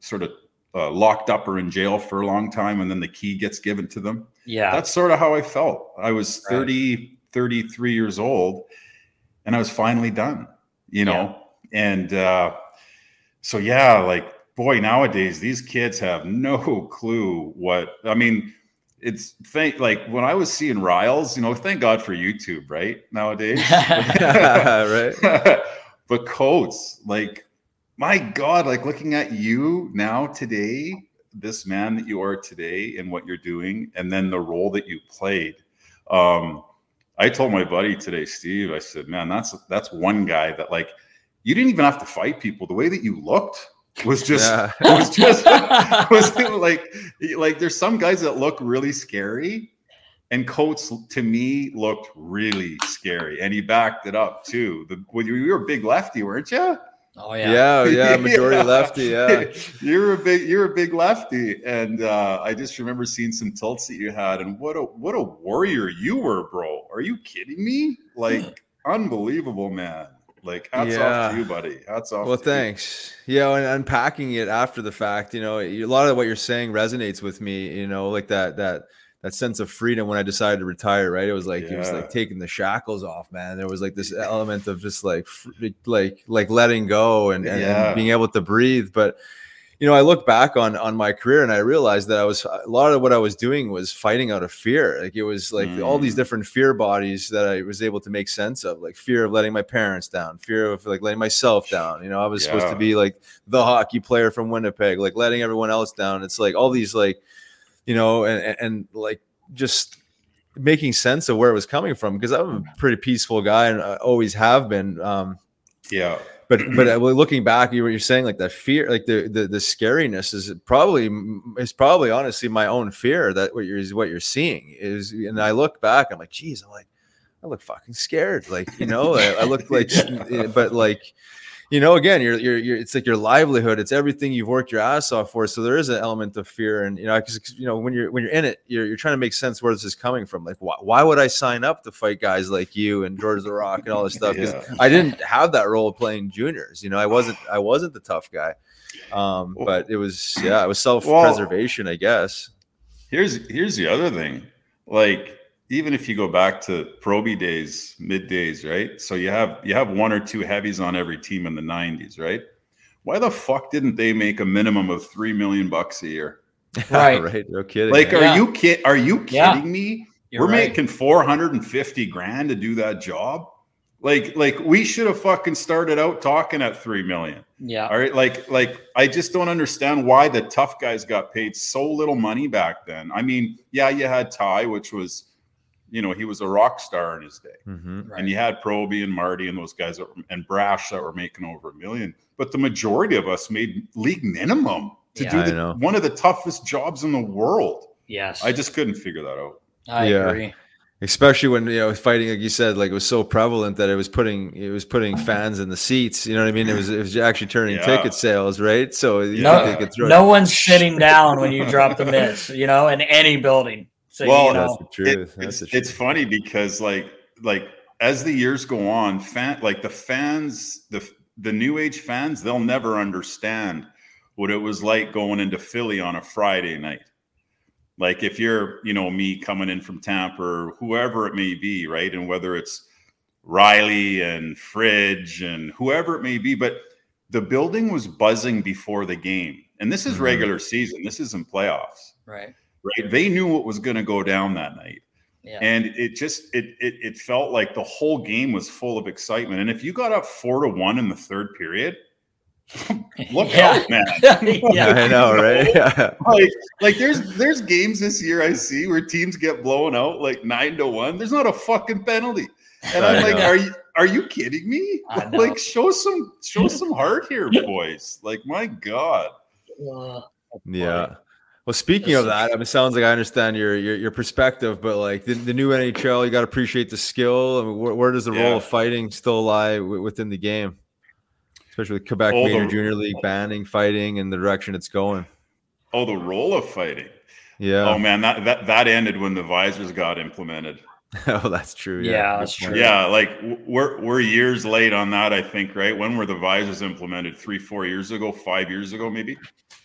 sort of uh, locked up or in jail for a long time, and then the key gets given to them, Yeah. that's sort of how I felt. I was Right. 30, 33 years old, and I was finally done. You know, and uh, so yeah, like boy, nowadays these kids have no clue what I mean. It's thank like when I was seeing Riles, you know, thank God for YouTube, right? Nowadays, right. but Coates, like my God, like looking at you now today, this man that you are today, and what you're doing, and then the role that you played. Um, I told my buddy today, Steve. I said, "Man, that's that's one guy that like you didn't even have to fight people. The way that you looked was just Yeah. was just was like like there's some guys that look really scary." And Coates to me looked really scary, and he backed it up too. The when you, you were a big lefty, weren't you? oh Yeah, yeah. yeah, majority lefty. Yeah, you're a big you're a big lefty, and uh, I just remember seeing some tilts that you had, and what a what a warrior you were, bro. Are you kidding me? Like unbelievable, man. Like hats off Yeah. to you, buddy. Hats off. Well, to you. thanks. Yeah, and unpacking it after the fact, you know, a lot of what you're saying resonates with me. You know, like that that that sense of freedom when I decided to retire. Right, it was like it was like taking the shackles off, man. There was like this element of just like fr- like like letting go and, and, Yeah. and being able to breathe. But you know, I look back on on my career and I realized that I was a lot of what I was doing was fighting out of fear. Like it was like all these Mm. different fear bodies that I was able to make sense of, like fear of letting my parents down, fear of like letting myself down. You know, I was supposed to be like the hockey player from Winnipeg, like letting everyone else down. It's like all these like, you know, and and, and like just making sense of where it was coming from because I'm a pretty peaceful guy and I always have been. Um, Yeah. But but uh, looking back, you were you're saying like that fear, like the the the scariness is probably is probably honestly my own fear that what you're is what you're seeing is. And I look back, I'm like, geez, I'm like, I look fucking scared, like you know, I, I look like, but like. You know, again, you're, you're, you're, it's like your livelihood. It's everything you've worked your ass off for. So there is an element of fear, and you know, because you know, when you're when you're in it, you're, you're trying to make sense where this is coming from. Like, why, why would I sign up to fight guys like you and George the Rock and all this stuff? Because Yeah. I didn't have that role playing juniors. You know, I wasn't I wasn't the tough guy. Um, but it was yeah, it was self preservation, I guess. Here's here's the other thing. Like even if you go back to Proby days, mid days, right? So you have you have one or two heavies on every team in the 90s, right? Why the fuck didn't they make a minimum of three million bucks a year? Right. right. No kidding. Like, man. are Yeah. you kid? Are you kidding Yeah. me? You're We're right. making 450 grand to do that job. Like, like we should have fucking started out talking at three million. Yeah. All right. Like, like I just don't understand why the tough guys got paid so little money back then. I mean, yeah, you had Ty, which was, you know, he was a rock star in his day. Mhm. Right. And you had Proby and Marty and those guys that were, and Brash that were making over a million. But the majority of us made league minimum to Yeah. do the, know. one of the toughest jobs in the world. yes. I just couldn't figure that out. I Yeah. agree. especially when you know fighting like you said like it was so prevalent that it was putting it was putting fans in the seats you know what i mean it was it was actually turning Yeah. ticket sales right so you No, think they could throw no one's sitting down when you drop the mitts, you know, in any building. So Well, you that's the truth It- that's it's, the truth it's funny because like like as the years go on, fan like the fans, the the new age fans, they'll never understand what it was like going into Philly on a Friday night. Like if you're, you know, me coming in from Tampa or whoever it may be, right? And whether it's Riley and Fridge and whoever it may be, but the building was buzzing before the game. And this is Mhm. regular season. This isn't playoffs, right? Right? They knew what was going to go down that night. Yeah. and it just it, it it felt like the whole game was full of excitement. And if you got up four to one in the third period look Yeah. out man. Yeah. i know right? Yeah. like like there's there's games this year i see where teams get blown out like nine to one. There's not a fucking penalty. And i'm I like are you are you kidding me? Like show some show some heart here boys. Like my god. Yeah well speaking of that I mean, it sounds like i understand your your, your perspective but like the, the new nhl you got to appreciate the skill I mean, where, where does the Yeah. role of fighting still lie w- within the game especially with quebec Oh, major the- junior league banning fighting and the direction it's going oh the role of fighting yeah oh man that that that ended when the visors got implemented oh, that's true. Yeah, Yeah, that's true. Yeah, like we're we're years late on that. I think right. When were the visors implemented? Three, four years ago, five years ago, maybe.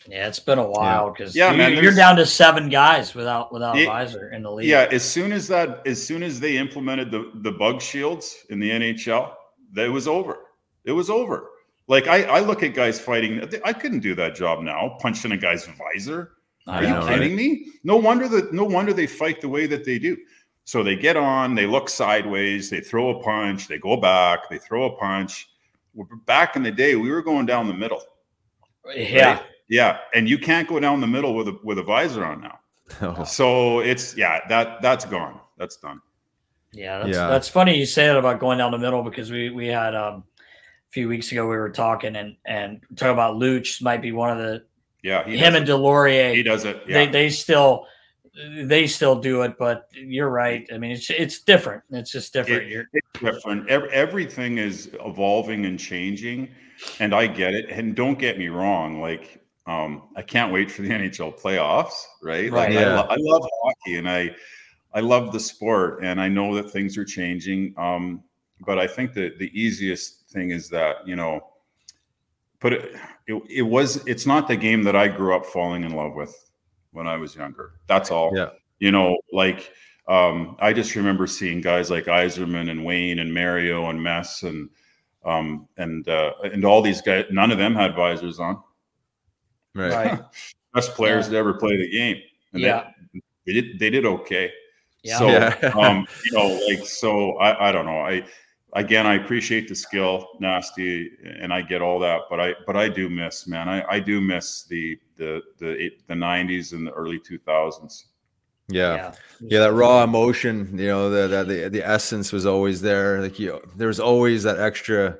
Yeah, it's been a while because Yeah, you, man, you're down to seven guys without without It- visor in the league. Yeah, as soon as that, as soon as they implemented the the bug shields in the NHL, that it was over. It was over. Like I, I look at guys fighting. I couldn't do that job now, punching a guy's visor. I Are you know, right? kidding me? No wonder that no wonder they fight the way that they do. So they get on, they look sideways, they throw a punch, they go back, they throw a punch. Back in the day, we were going down the middle. Yeah, right? Yeah. And you can't go down the middle with a with a visor on now. Oh, So it's yeah, that that's gone. That's done. yeah, that's, Yeah. that's funny you say that about going down the middle because we we had um, a few weeks ago we were talking and and talking about Luch might be one of the Yeah, he him and it. Deslauriers. he does it. They Yeah. they still they still do it, but you're right. I mean, it's it's different. It's just different. It- You're, different. Everything is evolving and changing, and I get it. And don't get me wrong, like um, I can't wait for the NHL playoffs. Right? Like Right. I, lo- I love hockey, and I I love the sport, and I know that things are changing. Um, but I think that the easiest thing is that you know, put it, it. It was. It's not the game that I grew up falling in love with when I was younger. That's all. Yeah. You know, like um, I just remember seeing guys like Yzerman and Wayne and Mario and Mess and um, and uh, and all these guys. None of them had visors on. Right. right. Best players Yeah. to ever play the game. And Yeah. they, they did. They did okay. Yeah. So Yeah. um, you know, like so. I I don't know. I again, I appreciate the skill, nasty, and I get all that. But I but I do miss, man. I I do miss the the the the '90s and the early 2000s. Yeah. yeah that raw emotion you know the, the the the essence was always there like you there was always that extra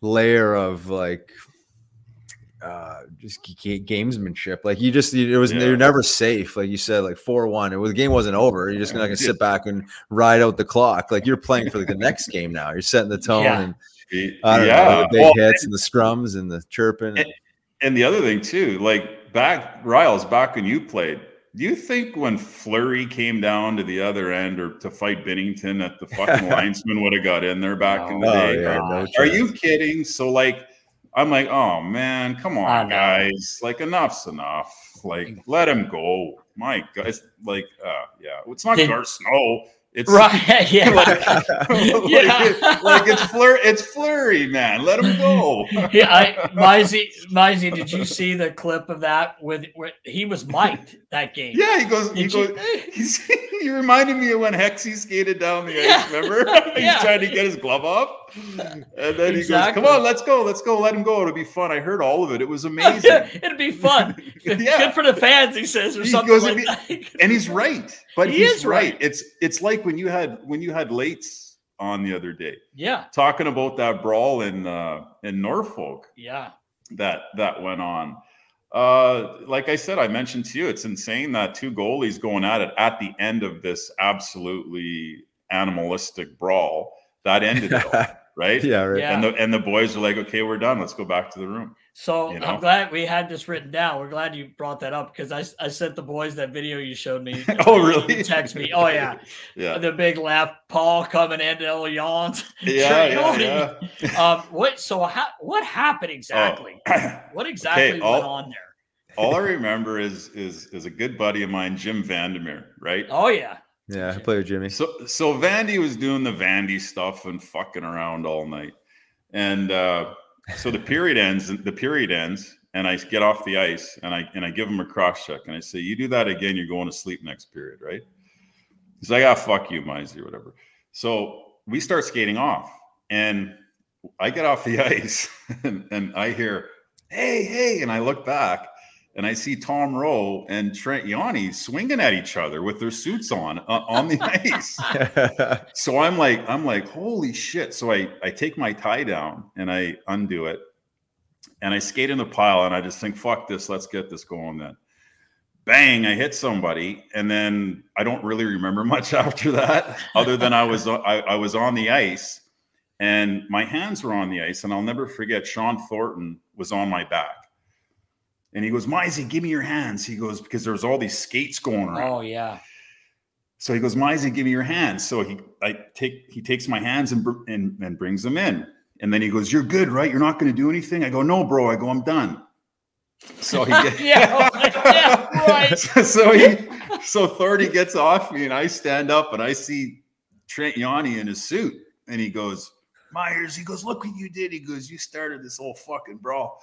layer of like uh just g- g- gamesmanship like you just, it was Yeah. you're never safe like you said like 4-1 it was the game wasn't over you're just not gonna sit back and ride out the clock like you're playing for like, the next game now you're setting the tone Yeah. and I don't know the big well, hits and the scrums and the chirping And- And the other thing too, like back Riles, back when you played, do you think when Fleury came down to the other end or to fight Binnington that the fucking linesman would have got in there back in the oh day? yeah God. no Are you kidding? So like I'm like, oh man, come on, guys. Like enough's enough. Like let him go. My God, it's like uh yeah, it's not Did- Garth Snow. It's Right. Yeah. like, Yeah. it- like it's Fleury, it's Fleury, man. Let him go. yeah, I Mizey, Mizey, did you see the clip of that with, with he was mic'd that game? Yeah, he goes. He Did you- goes. He's, he reminded me of when Hexy skated down the Yeah. ice. Remember? he's Yeah. trying to get his glove off, and then he goes, "Come on, let's go, let's go, let him go. It'll be fun." I heard all of it. It was amazing. It'd be fun. Yeah. Good for the fans, he says, or He something goes, like "It'd that. and he's right. But He he's is right. right. It's it's like when you had when you had Lates on the other day yeah, talking about that brawl in uh, in Norfolk. yeah, that that went on. Uh, like I said, I mentioned to you, it's insane that two goalies going at it at the end of this absolutely animalistic brawl that ended it all, right? yeah right Yeah. And the and the boys are like, okay, we're done. Let's go back to the room. So You know? I'm glad we had this written down. We're glad you brought that up because I, I sent the boys that video you showed me. Oh, really? Text me. Oh yeah, Yeah, the big laugh. Paul coming in, little yawns. yeah, Trey yeah. Um, what? So how, what happened exactly? Oh. What exactly Okay, went all- on there? All I remember is is is a good buddy of mine, Jim Vandermeer, right? Oh yeah, yeah i play with jimmy So so Vandy was doing the Vandy stuff and fucking around all night. And uh so the period ends the period ends and I get off the ice and I and I give him a cross check and I say, You do that again, you're going to sleep next period, right? He's like, ah, fuck you, Mizey, or whatever. So we start skating off and I get off the ice and, and I hear, hey, hey, and I look back and I see Tom Rowe and Trent Yawney swinging at each other with their suits on uh, on the ice. So I'm like, I'm like, holy shit. So I I take my tie down and I undo it and I skate in the pile and I just think, fuck this, let's get this going then. Bang, I hit somebody, and then I don't really remember much after that, other than I was I, I was on the ice and my hands were on the ice, and I'll never forget Shawn Thornton was on my back. And he goes, Mizey, give me your hands. He goes, because there was all these skates going around. oh yeah. So he goes, Mizey, give me your hands. So he I take he takes my hands and and, and brings them in. And then he goes, You're good, right? You're not going to do anything. I go, No, bro. I go, I'm done. So he gets, yeah, oh yeah, right. so, he so Thordy gets off me and I stand up and I see Trent Yawney in his suit. And he goes, Myhres, he goes, Look what you did. He goes, You started this whole fucking brawl.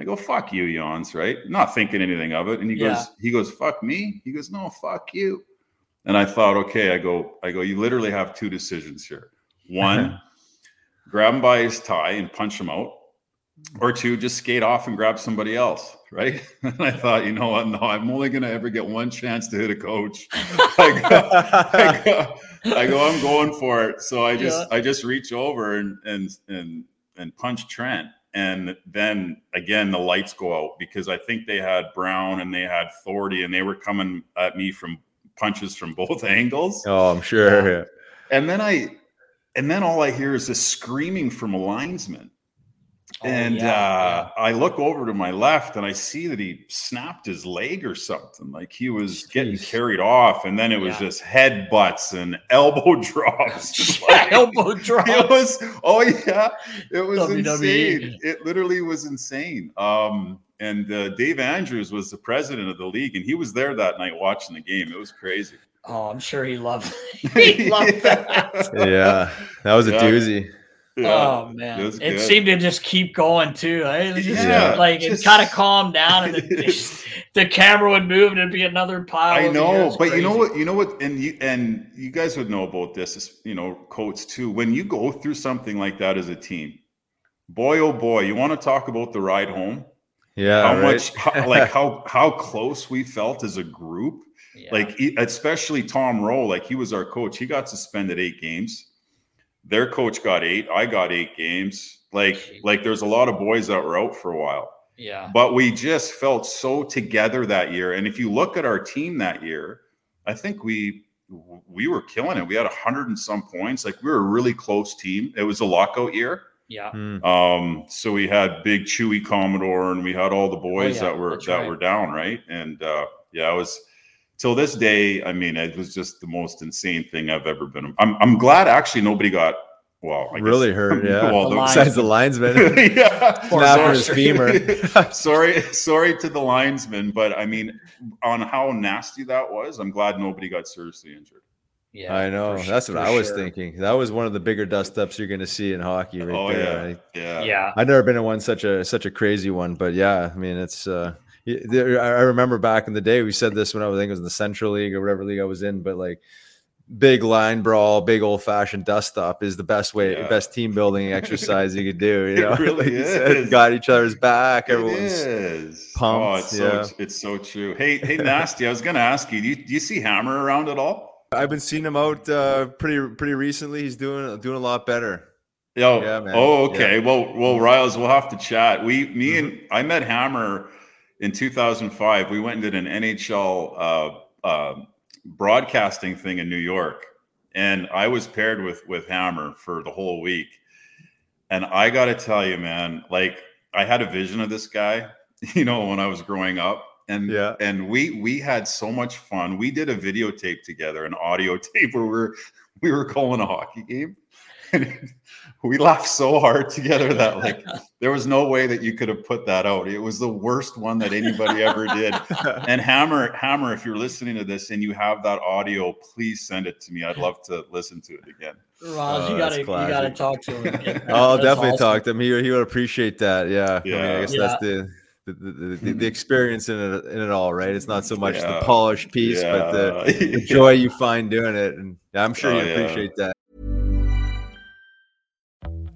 I go, fuck you, Yawns, right? Not thinking anything of it. And he yeah. goes, he goes, fuck me. He goes, no, fuck you. And I thought, okay, I go, I go, you literally have two decisions here. Uh-huh. One, grab him by his tie and punch him out, or two, just skate off and grab somebody else, right? And I thought, you know what? No, I'm only going to ever get one chance to hit a coach. I, go, I, go, I, go, I'm going for it. So I just, yeah. I just reach over and and and and punch Trent. And then again, the lights go out because I think they had Brown and they had Thordy, and they were coming at me from punches from both angles. Oh, I'm sure. And then I, and then all I hear is a screaming from a linesman. Oh, and yeah, uh, yeah. I look over to my left and I see that he snapped his leg or something. Like he was Jeez. getting carried off, and then it was yeah. just head butts and elbow drops. like, elbow drops. It was oh yeah, it was WWE. insane. It literally was insane. Um, and uh, Dave Andrews was the president of the league, and he was there that night watching the game. It was crazy. Oh, I'm sure he loved. he loved that. yeah, that was a yeah. doozy. Yeah, oh man, it, it, seemed to just keep going too. It just, yeah, like just... it kind of calmed down, and the, the camera would move, and it'd be another pile. I know, but you know what? You know what? And you and you guys would know about this, you know, coach too. When you go through something like that as a team, boy, oh boy, you want to talk about the ride home yeah, how right? much how, like how how close we felt as a group. Yeah. Like especially Tom Rowe, like he was our coach. He got suspended eight games. Their coach got eight. I got eight games. Like Jeez. like there's a lot of boys that were out for a while. Yeah. But we just felt so together that year. And if you look at our team that year, I think we we were killing it. We had a hundred and some points. Like we were a really close team. It was a lockout year. Yeah. Mm. Um, so we had big Chewy Commodore and we had all the oh, boys oh, yeah, that were that right. were down, right? And uh yeah, I was till this day, I mean, it was just the most insane thing I've ever been. I'm I'm glad actually nobody got well, I really guess, hurt. Yeah, well, the besides the linesman, yeah, snapping his femur. sorry, sorry to the linesman, but I mean, on how nasty that was, I'm glad nobody got seriously injured. Yeah, I know. That's what I was sure. thinking. That was one of the bigger dust ups you're going to see in hockey, right oh, there. Yeah. yeah, yeah. I've never been in one such a such a crazy one, but yeah, I mean, it's. uh I remember back in the day, we said this when I was, I think it was in the Central League or whatever league I was in, but like big line brawl, big old fashioned dust up is the best way, yeah. best team building exercise you could do. You know, it really is. Got each other's back. It Everyone's is. pumped. Oh, it's yeah. so it's so true. Hey, hey, nasty. I was going to ask you do, you, do you see Hammer around at all? I've been seeing him out uh, pretty pretty recently. He's doing doing a lot better. Oh, yeah, man. Oh, okay. Yeah. Well, well, Riles, we'll have to chat. We, me, mm-hmm. and I met Hammer in 2005. We went and did an NHL uh, uh, broadcasting thing in New York, and I was paired with with Hammer for the whole week. And I got to tell you, man, like I had a vision of this guy, you know, when I was growing up and yeah and we we had so much fun we did a videotape together an audio tape where we were we were calling a hockey game we laughed so hard together that like there was no way that you could have put that out it was the worst one that anybody ever did and hammer hammer if you're listening to this and you have that audio please send it to me i'd love to listen to it again Roz, you oh, gotta you gotta talk to him. Oh, I'll definitely awesome. talk to him. He, he would appreciate that. Yeah. yeah. I, mean, I guess yeah. that's the the, the, the, the, experience in it in it all, right? It's not so much yeah. the polished piece, yeah. but the, the, joy you find doing it, and I'm sure oh, you appreciate that.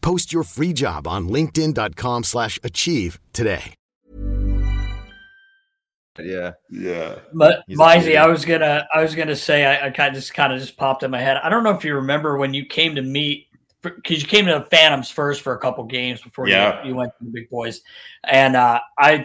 Post your free job on linkedin.com slash achieve today. Yeah. Yeah. But He's Mizey. I was gonna, I was gonna say, I, I kind of just kind of just popped in my head. I don't know if you remember when you came to meet, because you came to the Phantoms first for a couple games before you- you, went to the Big Boys, and uh, I,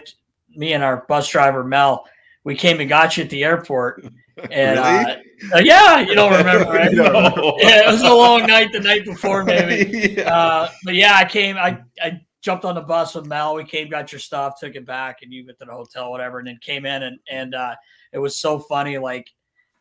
me and our bus driver Mel, we came and got you at the airport, and uh, uh, yeah, you don't remember, right? No. yeah, it was a long night the night before, maybe. Yeah. Uh, but yeah, I came. I I jumped on the bus with Mel. We came, got your stuff, took it back, and you went to the hotel, whatever, and then came in and and uh, it was so funny. Like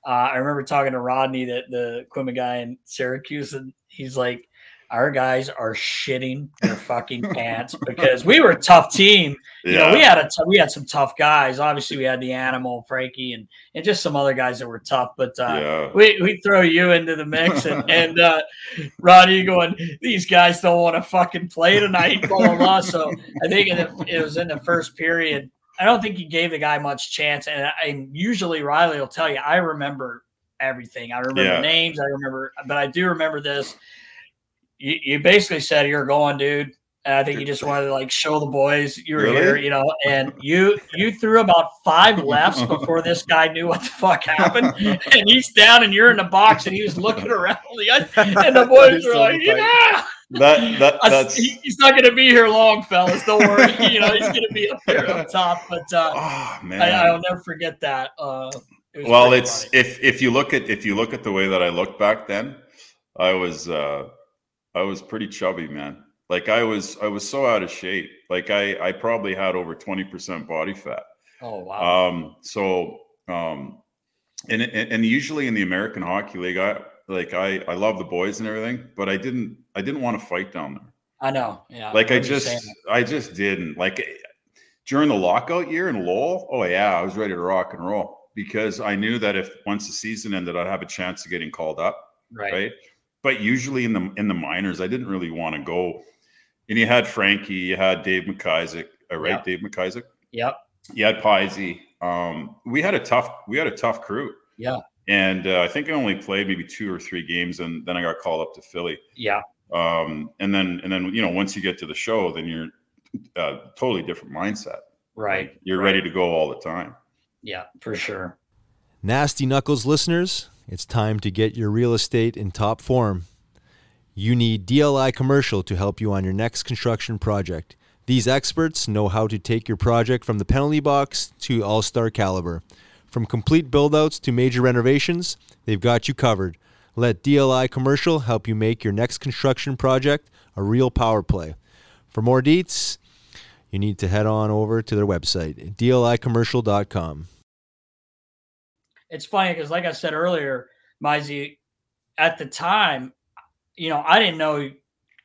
uh, I remember talking to Rodney, that the equipment guy in Syracuse, and he's like, "Our guys are shitting their fucking pants because we were a tough team. You know, we had a t- we had some tough guys. Obviously, we had the animal Frankie and and just some other guys that were tough, but." Uh, yeah. we, we throw you into the mix and, and uh Roddy going, these guys don't want to fucking play tonight, blah blah blah. So I think the, it was in the first period. I don't think he gave the guy much chance. And, and usually Riley will tell you, I remember everything. I remember Yeah. names, I remember but I do remember this. You, you basically said you're going, dude. And I think you just wanted to like show the boys you were Really? here, you know, and you you threw about five lefts before this guy knew what the fuck happened. And he's down and you're in the box and he was looking around the and the boys were so like, funny. Yeah, That that that's he- he's not gonna be here long, fellas. Don't worry. you know, he's gonna be up there up top. But uh oh man. I, I'll never forget that. Uh it well it's funny. if if you look at if you look at the way that i looked back then i was uh i was pretty chubby man like i was i was so out of shape like i i probably had over 20% body fat oh wow. um so um and and, and usually in the american hockey league i like i i love the boys and everything but i didn't i didn't want to fight down there I know. Yeah. like I remember just. I just didn't like during the lockout year in Lowell. Oh yeah, I was ready to rock and roll because I knew that if once the season ended, I'd have a chance of getting called up, right. right? But usually in the in the minors, I didn't really want to go. And you had Frankie, you had Dave MacIsaac, uh, right? Yeah. Dave MacIsaac. Yep. You had Pisey. Um, we had a tough we had a tough crew, Yeah. and uh, I think I only played maybe two or three games, and then I got called up to Philly Yeah. um, and then and then you know once you get to the show then you're uh, totally different mindset Right. Like, you're right. ready to go all the time Yeah, for sure. Nasty Knuckles listeners, it's time to get your real estate in top form. You need DLI Commercial to help you on your next construction project. These experts know how to take your project from the penalty box to all star caliber. From complete buildouts to major renovations, they've got you covered. Let DLI Commercial help you make your next construction project a real power play. For more deets, you need to head on over to their website, dlicommercial.com. It's funny because, like I said earlier, Mizey, at the time, you know, I didn't know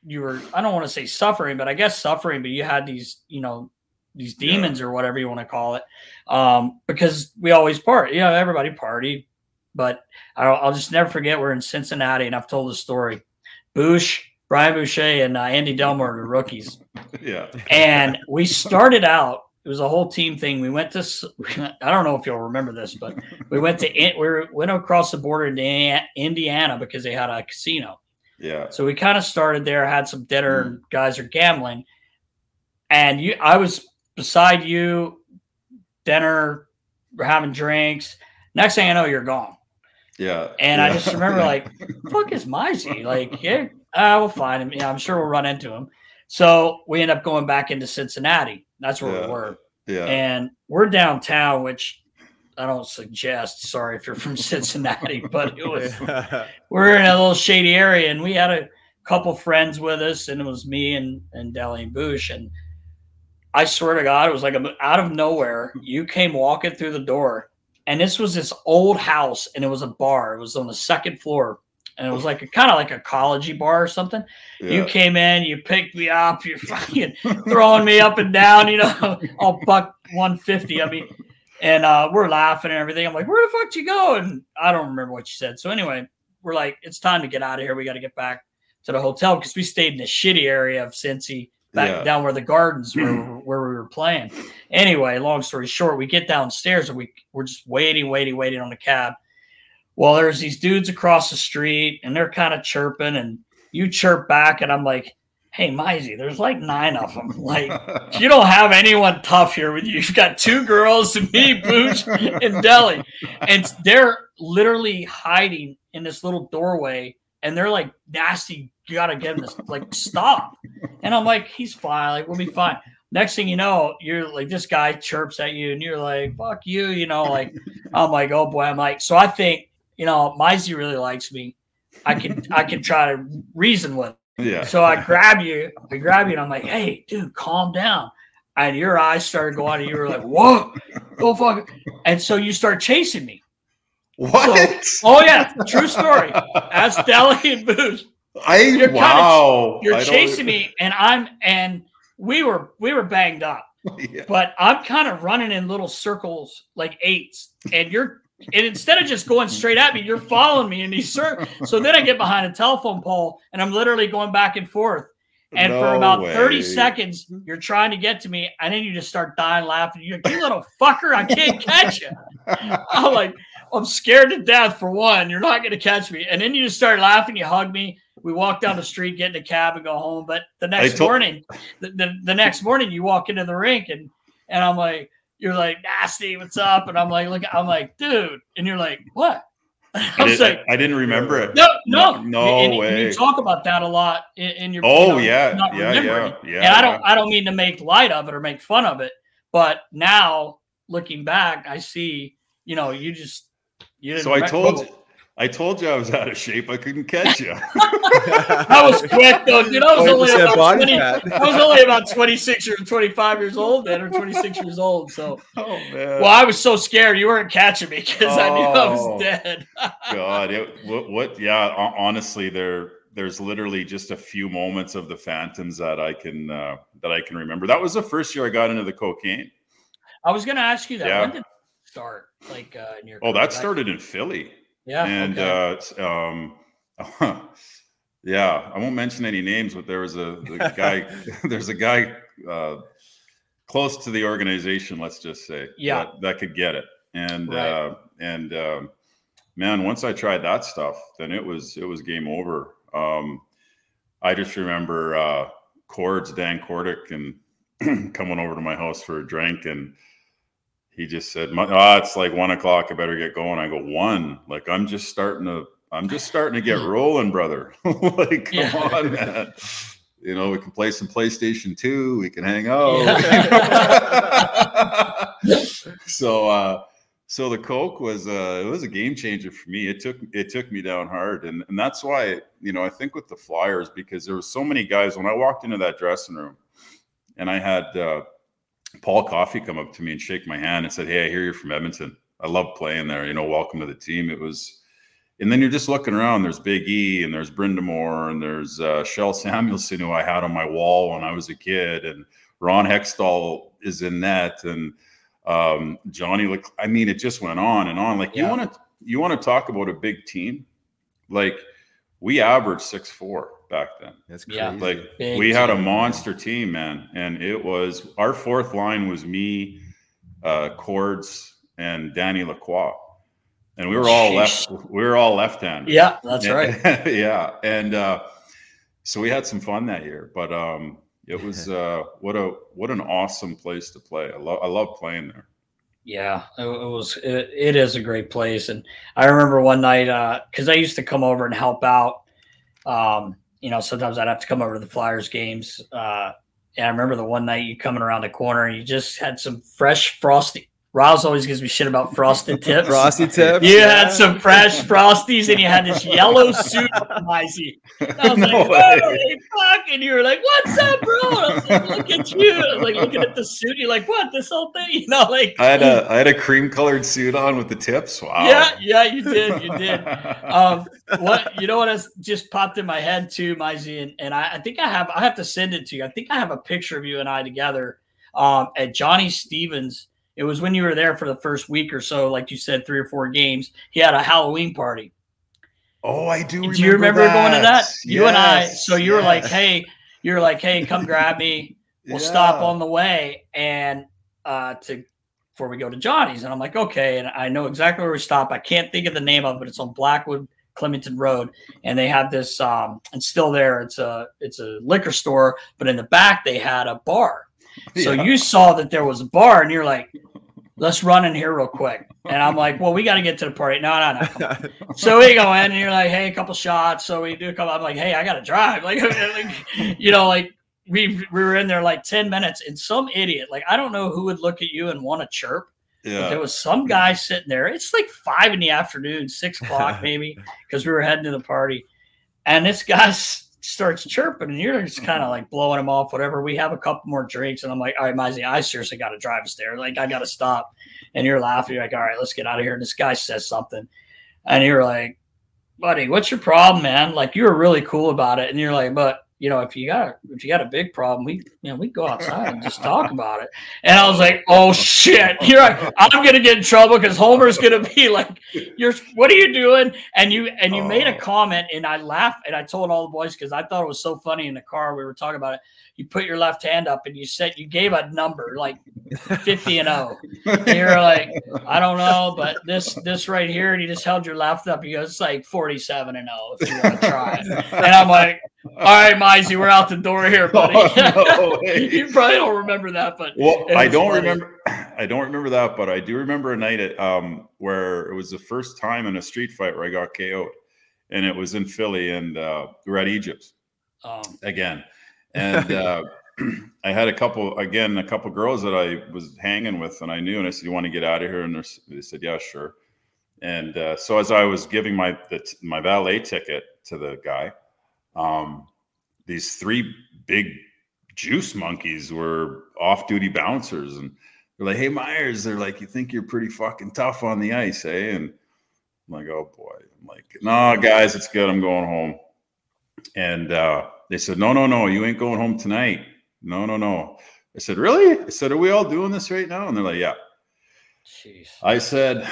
you were. I don't want to say suffering, but I guess suffering. But you had these, you know, these Yeah. demons or whatever you want to call it, um, because we always party. You know, everybody party, but I'll, I'll just never forget. We're in Cincinnati, and I've told the story. Bush, Brian Boucher, and uh, Andy Delmore, the rookies yeah and we started out it was a whole team thing we went to I don't know if you'll remember this but we went to we went across the border to Indiana- because they had a casino yeah so we kind of started there had some dinner and guys are gambling and you i was beside you dinner we're having drinks next thing i know you're gone yeah and I just remember like, fuck is Mizey? Like, yeah, uh, we'll find him. Yeah, I'm sure we'll run into him. So we end up going back into Cincinnati. That's where Yeah. we were. yeah And we're downtown, which I don't suggest. Sorry if you're from Cincinnati, but it was we're in a little shady area, and we had a couple friends with us, and it was me and and Deli and Bush, and I swear to God, it was like a, out of nowhere. You came walking through the door, and this was this old house, and it was a bar. It was on the second floor, and it was like a kind of like a collegey bar or something. Yeah. You came in, you picked me up, you're fucking throwing me up and down, you know, all buck 150. I mean, and uh, we're laughing and everything. I'm like, where the fuck did you go? And I don't remember what you said. So anyway, we're like, it's time to get out of here. We got to get back to the hotel because we stayed in the shitty area of Cincy back yeah. down where the gardens were where we were playing. Anyway, long story short, we get downstairs and we we're just waiting, waiting, waiting on the cab. Well, there's these dudes across the street and they're kind of chirping and you chirp back and I'm like, hey Mizey, there's like nine of them. Like you don't have anyone tough here with you. You've got two girls, me, Booch, and Deli. And they're literally hiding in this little doorway and they're like nasty you got to get him to like stop. And I'm like, he's fine. Like, we'll be fine. Next thing you know, you're like, this guy chirps at you and you're like, fuck you, you know, like, I'm like, oh boy, I'm like, so I think, you know, Mizey really likes me. I can, I can try to reason with him. Yeah. So I grab you, I grab you and I'm like, hey, dude, calm down. And your eyes started going and you were like, whoa, go fuck. And so you start chasing me. What? So, oh yeah, true story. Ask Deli and Booze. I you're wow. Kind of, you're chasing me, and I'm and we were we were banged up, yeah. but I'm kind of running in little circles like eights, and you're and instead of just going straight at me, you're following me and he's circles. So then I get behind a telephone pole, and I'm literally going back and forth. And no for about way. 30 seconds, you're trying to get to me, and then you just start dying laughing. You're like, you little fucker, I can't catch you. I'm like, I'm scared to death for one. You're not going to catch me. And then you just start laughing, you hug me, we walk down the street, get in a cab, and go home. But the next told- morning, the, the, the next morning, you walk into the rink, and and I'm like, you're like nasty, what's up? And I'm like, look, I'm like, dude, and you're like, what? I, did, like, I, didn't remember it. No, no, no, and, way. you talk about that a lot in, in your. Oh you know, yeah, yeah, yeah, yeah. And I don't, I don't mean to make light of it or make fun of it, but now looking back, I see, you know, you just you didn't. So I told. I told you I was out of shape. I couldn't catch you. I was quick though, dude. I was only about 20, I was only about 26 or 25 years old then, or 26 years old. So, oh, well, I was so scared you weren't catching me because oh, I knew I was oh, dead. God, it, what, what? Yeah, honestly, there, there's literally just a few moments of the phantoms that I can uh, that I can remember. That was the first year I got into the cocaine. I was going to ask you that. Yeah. When did it start? Like uh, in your oh, that started in Philly. Yeah. And okay. uh, um, yeah, I won't mention any names, but there was a, a guy. there's a guy uh, close to the organization. Let's just say, yeah, that, that could get it. And right. uh, and um, man, once I tried that stuff, then it was it was game over. Um, I just remember uh, Cords, Dan Kordic, and coming over to my house for a drink and he just said, "Ah, oh, it's like one o'clock. I better get going." I go, "One? Like I'm just starting to, I'm just starting to get rolling, brother. like, come yeah. on, man. You know, we can play some PlayStation Two. We can hang out." Yeah. so, uh, so the Coke was, uh, it was a game changer for me. It took, it took me down hard, and and that's why, you know, I think with the Flyers because there were so many guys when I walked into that dressing room, and I had. Uh, Paul Coffey come up to me and shake my hand and said, Hey, I hear you're from Edmonton. I love playing there. You know, welcome to the team. It was, and then you're just looking around. There's Big E and there's Brind'Amour and there's uh, Kjell Samuelsson, who I had on my wall when I was a kid, and Ron Hextall is in net, and um, Johnny. Like, I mean, it just went on and on. Like, yeah. you want to you want to talk about a big team? Like, we average six four back then. That's crazy. Yeah, like we had a monster team, man, and it was our fourth line was me, uh, Cords, and Danny Lacroix, and we were all left. We were all left handed. Yeah, that's right. yeah, and uh, so we had some fun that year, but um, it was uh, what a what an awesome place to play. I love I love playing there. Yeah, it, it was. It, it is a great place, and I remember one night because uh, I used to come over and help out. Um, you know, sometimes I'd have to come over to the Flyers games. Uh, and I remember the one night you coming around the corner and you just had some fresh frosty Rouse always gives me shit about frosted tips. Frosty tips. You yeah. had some fresh frosties and you had this yellow suit on, Mizey. I was like, No way. holy fuck. And you were like, what's up, bro? And I was like, look at you. I was like looking at the suit. You're like, what? This whole thing? You know, like I had a I had a cream colored suit on with the tips. Wow. yeah, yeah, you did, you did. Um, what you know what has just popped in my head too, Mizey, and, and I, I think I have I have to send it to you. I think I have a picture of you and I together um, at Johnny Stevens. It was when you were there for the first week or so, like you said, three or four games. He had a Halloween party. oh, I do. Do you remember going to that? You and I. So you were like, "Hey, you're like, hey, come grab me. We'll stop on the way and uh to before we go to Johnny's." And I'm like, "Okay." And I know exactly where we stop. I can't think of the name of it, but it's on Blackwood Clementon Road, and they have this. um It's still there. It's a it's a liquor store, but in the back they had a bar. So Yeah. you saw that there was a bar, and you're like, "Let's run in here real quick." And I'm like, "Well, we got to get to the party." No, no, no. So we go in, and you're like, "Hey, a couple shots." So we do a couple. I'm like, "Hey, I got to drive." Like, like, you know, like we we were in there like ten minutes, and some idiot, like I don't know who would look at you and want to chirp. But Yeah. there was some guy sitting there. It's like five in the afternoon, six o'clock maybe, because we were heading to the party, and this guy s- starts chirping, and you're just kind of mm-hmm. like blowing him off. Whatever. We have a couple more drinks, and I'm like, "All right, Mizey, I seriously got to drive us there. Like, I got to stop." And you're laughing. You're like, "All right, let's get out of here." And this guy says something, and you're like, "Buddy, what's your problem, man?" Like, you were really cool about it, and you're like, "But." You know, if you got if you got a big problem, we you know we go outside and just talk about it. And I was like, "Oh shit!" You're like, "I'm gonna get in trouble because Homer's gonna be like, you're what are you doing?" And you and you made a Oh. comment, and I laughed and I told all the boys because I thought it was so funny in the car. We were talking about it. You put your left hand up and you said you gave a number like 50 and 0. And you're like, I don't know, but this this right here, and you just held your left up. You go, it's like 47 and 0 if you want to try it. And I'm like, all right, Mizey, we're out the door here, buddy. Oh, no you probably don't remember that, but Well, I don't funny. remember. I don't remember that, but I do remember a night at um, where it was the first time in a street fight where I got KO'd, and it was in Philly, and uh, we we're at Egypt Um, again, and uh, I had a couple again, a couple girls that I was hanging with, and I knew, and I said, "You want to get out of here?" And they're- said, "Yeah, sure." And uh, so as I was giving my the, my valet ticket to the guy, um, these three big juice monkeys were off-duty bouncers, and they're like, "Hey Myhres," they're like, "You think you're pretty fucking tough on the ice, eh?" And I'm like, "Oh boy," I'm like, "No, guys, it's good. I'm going home." And uh, they said, "No, no, no, you ain't going home tonight. No, no, no." I said, "Really?" I said, "Are we all doing this right now?" And they're like, "Yeah." jeez. I said,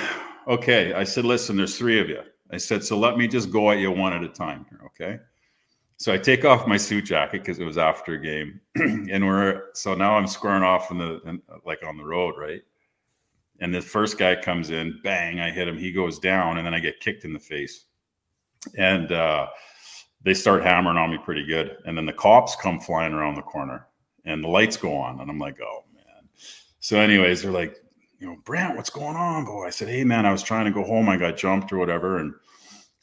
okay. I said, listen, there's three of you. I said, so let me just go at you one at a time here, okay? So I take off my suit jacket because it was after a game, and we're so now I'm squaring off in the in, like on the road, right? And the first guy comes in, bang! I hit him. He goes down, and then I get kicked in the face, and uh, they start hammering on me pretty good. And then the cops come flying around the corner, and the lights go on, and I'm like, oh man. So, anyways, they're like, you know, Brantt, what's going on, boy? I said, hey, man, I was trying to go home. I got jumped or whatever. And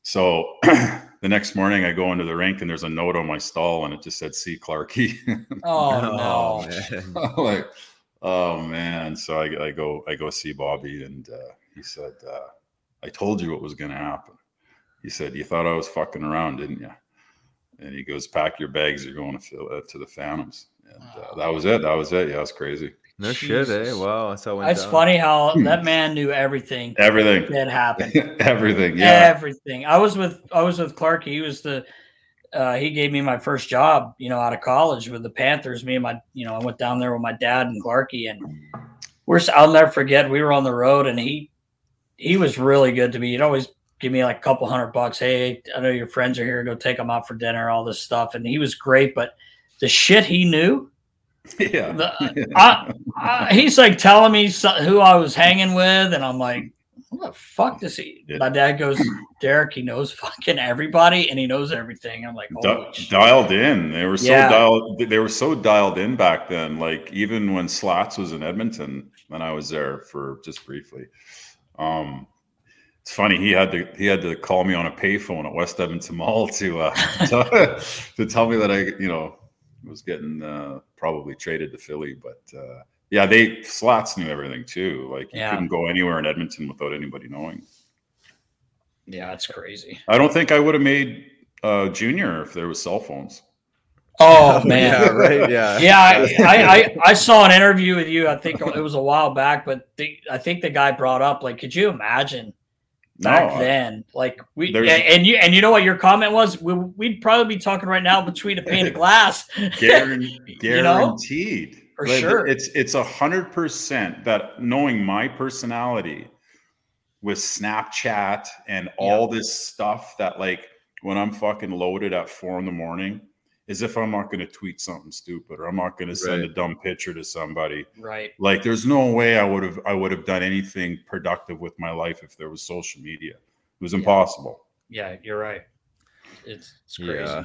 so the next morning I go into the rink and there's a note on my stall and it just said, see Clarky. Oh no. man. like, oh man. So I, I go, I go see Bobby and uh, he said, uh, I told you what was going to happen. He said, you thought I was fucking around, didn't you? And he goes, pack your bags. You're going to, Phil- uh, to the Phantoms. And uh, that was it. That was it. Yeah, it was crazy. No shit, eh? Wow, that's how it went down. funny how that man knew everything Everything. that happened. Everything. Yeah. Everything. I was with I was with Clarke. He was the uh, he gave me my first job, you know, out of college with the Panthers. Me and my, you know, I went down there with my dad and Clarky, and we're. I'll never forget. We were on the road, and he he was really good to me. He'd always give me like a couple hundred bucks. Hey, I know your friends are here. Go take them out for dinner. All this stuff, and he was great. But the shit he knew, yeah. the, I, I, he's like telling me who I was hanging with, and I'm like, what the fuck does he? Yeah. My dad goes, Derek, he knows fucking everybody, and he knows everything. I'm like, Di- dialed in. They were so Yeah. dialed. They were so dialed in back then. Like even when Slats was in Edmonton, and I was there for just briefly. Um, it's funny. He had to he had to call me on a payphone at West Edmonton Mall to uh, to, to tell me that I you know was getting uh, probably traded to Philly. But uh, Yeah, they Slats knew everything too. Like you Yeah. couldn't go anywhere in Edmonton without anybody knowing. Yeah, it's crazy. I don't think I would have made uh, junior if there was cell phones. Oh man, yeah, right. Yeah. yeah, I, I, I I saw an interview with you. I think it was a while back, but the, I think the guy brought up like, could you imagine back No, then? Like we There's- and, you and you know what your comment was? We, we'd probably be talking right now between a pane of glass. Guaran- You know? guaranteed For Like, sure. it's it's a hundred percent that knowing my personality with snapchat and all this stuff that like when i'm fucking loaded at four in the morning is if i'm not going to tweet something stupid or i'm not going to send a dumb picture to somebody right. like there's no way i would have i would have done anything productive with my life if there was social media it was impossible Yeah, you're right. It's it's crazy. Yeah.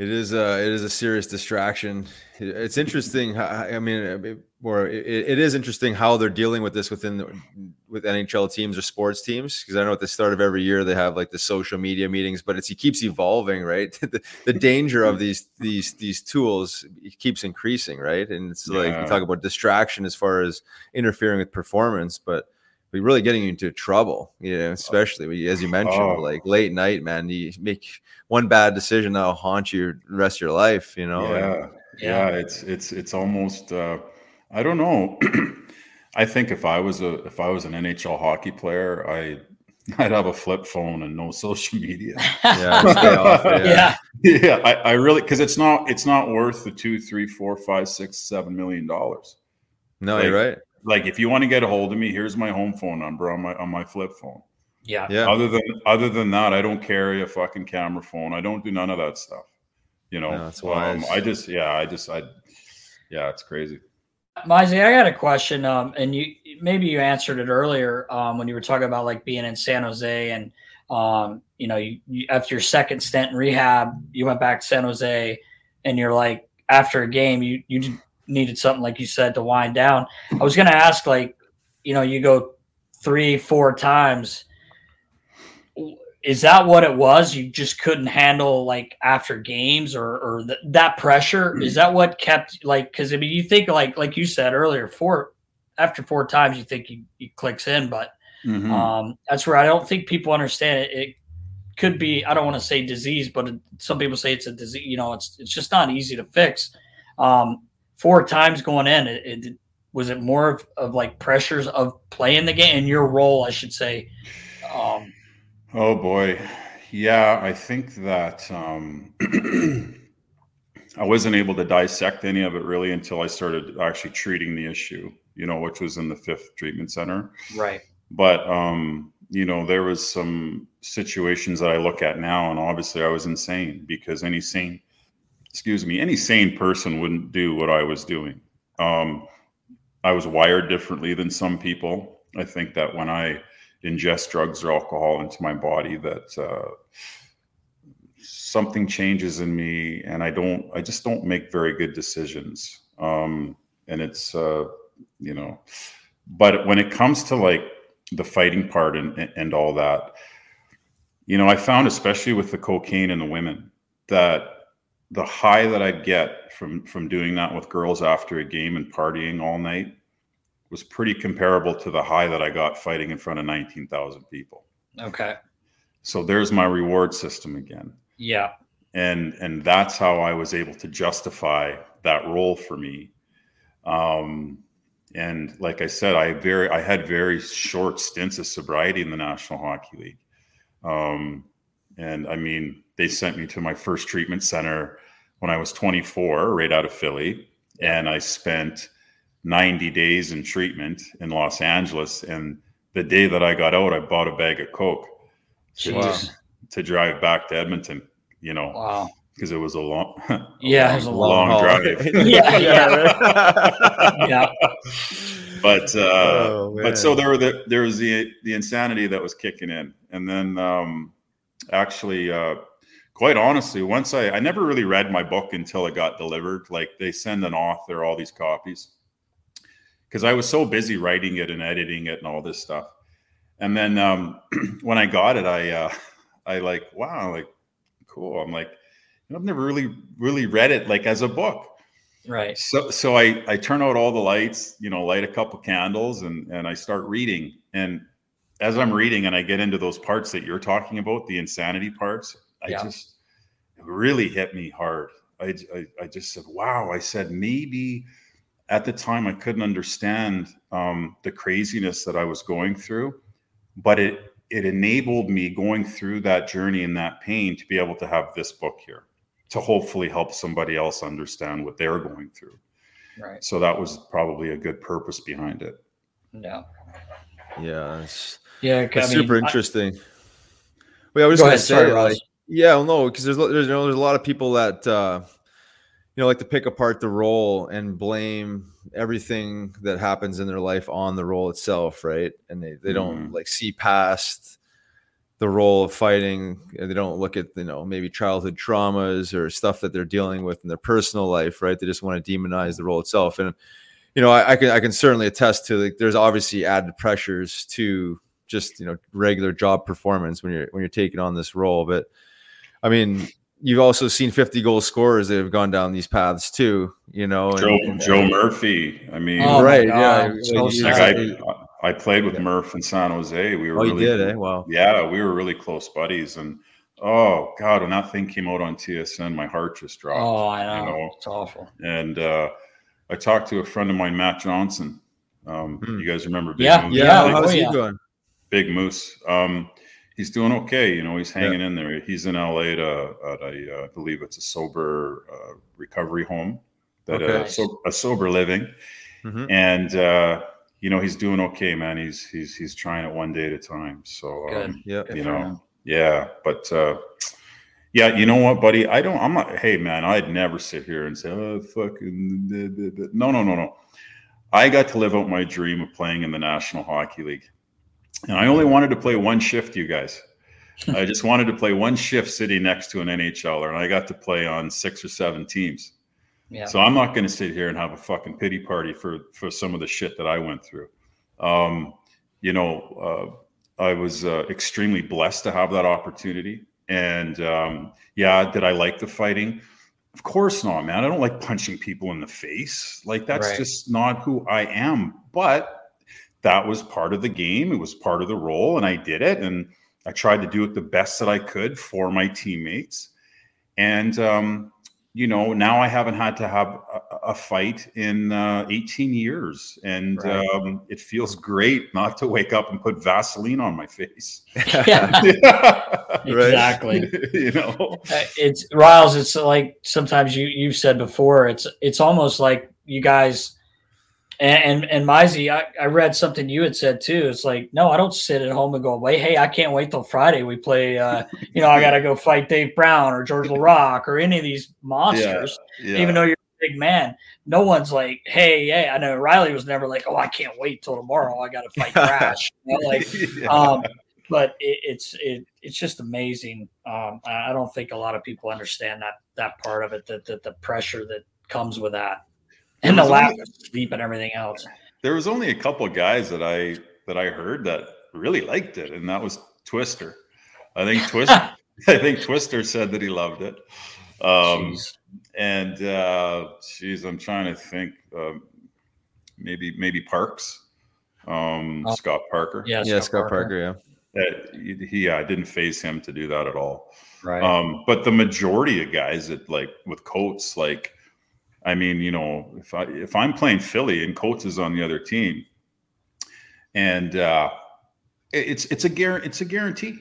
It is a it is a serious distraction. It's interesting. I mean, or it, it is interesting how they're dealing with this within the, with NHL teams or sports teams because I know at the start of every year they have like the social media meetings, but it's it keeps evolving, right? the, the danger of these these these tools keeps increasing, right? And it's like you talk about distraction as far as interfering with performance, but we really getting you into trouble, you know, especially when as you mentioned, Oh. like late night, man. You make one bad decision that'll haunt you the rest of your life, you know. and- yeah, yeah, it's it's it's almost uh, I don't know. I think if I was a if I was an NHL hockey player, I I'd have a flip phone and no social media. yeah, off it, yeah. yeah, I, I really because it's not it's not worth the two, three, four, five, six, seven million dollars. No, you're right. Like if you want to get a hold of me, here's my home phone number on my on my flip phone. Yeah. Yeah. Other than other than that, I don't carry a fucking camera phone. I don't do none of that stuff. You know, No, that's um, wise. I just yeah, I just I yeah, it's crazy. Mizey, I got a question. Um, and you maybe you answered it earlier um, when you were talking about like being in San Jose and um, you know, you, you after your second stint in rehab, you went back to San Jose, and you're like after a game, you you just needed something like you said to wind down. I was gonna ask like, you know, you go three, four times. Is that what it was? You just couldn't handle like after games or or th- that pressure. Is that what kept like? Because I mean, you think like like you said earlier, four after four times, you think you, you clicks in, but Mhm. um, that's where I don't think people understand it. It could be I don't want to say disease, but it, some people say it's a disease. You know, it's it's just not easy to fix. Um, four times going in, it, it was it more of, of like pressures of playing the game and your role, I should say. Um, Oh boy. Yeah, I think that um I wasn't able to dissect any of it really until I started actually treating the issue, you know, which was in the fifth treatment center. right. But um, you know, there was some situations that I look at now, and obviously I was insane because any sane, excuse me, any sane person wouldn't do what I was doing. Um, I was wired differently than some people. I think that when I ingest drugs or alcohol into my body, that uh, something changes in me, and I don't, I just don't make very good decisions. Um, and it's, uh, you know, but when it comes to like the fighting part and and all that, you know, I found especially with the cocaine and the women that the high that I'd get from from doing that with girls after a game and partying all night was pretty comparable to the high that I got fighting in front of 19,000 people. Okay. So there's my reward system again. Yeah. And and that's how I was able to justify that role for me. Um and like I said, I very I had very short stints of sobriety in the National Hockey League. Um and I mean, they sent me to my first treatment center when I was 24, right out of Philly. And I spent 90 days in treatment in Los Angeles. And the day that I got out, I bought a bag of Coke to, Jeez. to drive back to Edmonton, you know, Wow. because it was a long, a Yeah, it was a long, haul. drive. Yeah, yeah. Yeah. but uh, Oh, but so there were the there was the the insanity that was kicking in, and then um, actually, uh, quite honestly, once I I never really read my book until it got delivered. Like they send an author all these copies because I was so busy writing it and editing it and all this stuff. And then um, when I got it, I uh, I like wow, like cool. I'm like, I've never really really read it like as a book. Right. So so I I turn out all the lights, you know, light a couple candles and and I start reading. And as I'm reading and I get into those parts that you're talking about, the insanity parts, I Yeah. just it really hit me hard. I, I I just said, "Wow!" I said, maybe at the time I couldn't understand um, the craziness that I was going through, but it it enabled me going through that journey and that pain to be able to have this book here to hopefully help somebody else understand what they're going through. Right. So that was probably a good purpose behind it. Yeah. Yeah, it's, Yeah. it's I mean, super I- interesting. Well, I was Go going ahead, to say, like, Ross. Yeah, well, no, because there's there's you know, there's a lot of people that uh, you know like to pick apart the role and blame everything that happens in their life on the role itself, right? And they they don't Mhm. like see past the role of fighting. They don't look at you know maybe childhood traumas or stuff that they're dealing with in their personal life, right? They just want to demonize the role itself, and you know I, I can I can certainly attest to like there's obviously added pressures to just you know regular job performance when you're when you're taking on this role, but I mean, you've also seen 50 goal scorers that have gone down these paths too, you know. Joe and- and- Joe Murphy. I mean, Oh, right, yeah. like, you- Like, sad. you- I, I played with Murph in San Jose. We were oh, you really, did, eh? Wow. yeah, we were really close buddies. And oh god, when that thing came out on TSN, my heart just dropped. Oh, I know. You know? It's awful. And uh, I talked to a friend of mine, Matt Johnson. Um, Hmm. You guys remember? Big Yeah, Moose? Yeah, Yeah, how's oh, he doing? Big Moose. Um, he's doing okay. You know, he's hanging in there. He's in LA to, at a, uh, I believe it's a sober uh, recovery home, that Okay. uh, so, a sober living, Mhm. and uh, you know he's doing okay, man. He's he's he's trying it one day at a time. So um, Yeah. You know, yeah, but uh, yeah, you know what, buddy? I don't. I'm not. Hey, man, I'd never sit here and say, "Oh, fucking." blah, blah, blah." No, no, no, no. I got to live out my dream of playing in the National Hockey League, and I only wanted to play one shift. You guys, I just wanted to play one shift sitting next to an NHLer, and I got to play on six or seven teams. Yeah. So I'm not going to sit here and have a fucking pity party for for some of the shit that I went through. Um, you know, uh, I was uh, extremely blessed to have that opportunity. And um, yeah, did I like the fighting? Of course not, man. I don't like punching people in the face. Like that's Right. just not who I am. But that was part of the game. It was part of the role, and I did it. And I tried to do it the best that I could for my teammates. And um, you know, now I haven't had to have a, a fight in uh, 18 years, and Right. um, it feels great not to wake up and put Vaseline on my face. Yeah. Right. Exactly. you know, Uh, it's Riles. It's like sometimes you you've said before. It's it's almost like you guys and and, and Mizey, I, I read something you had said too. It's like no, I don't sit at home and go, wait, hey, I can't wait till Friday. We play. Uh, you know, I got to go fight Dave Brown or George Laraque or any of these monsters. yeah. Even though you're a big man, no one's like, hey, yeah. I know Riley was never like, oh, I can't wait till tomorrow. I got to fight Crash. You know, like Yeah. um, but it, it's it, it's just amazing. Um, I I don't think a lot of people understand that that part of it, that, that the pressure that comes with that, and the There was lack only- of sleep and everything else. there was only a couple of guys that I that I heard that really liked it, and that was Twister. I think Twister. I think Twister said that he loved it. Um, Jeez. and uh geez i'm trying to think um maybe maybe parks um Oh. scott parker Yeah, yeah, Scott Parker. Yeah. Uh, he, he yeah, it didn't phase him to do that at all Right. um but the majority of guys that like with coats like i mean you know if i if i'm playing philly and coats is on the other team and uh it's it's a guarantee it's a guarantee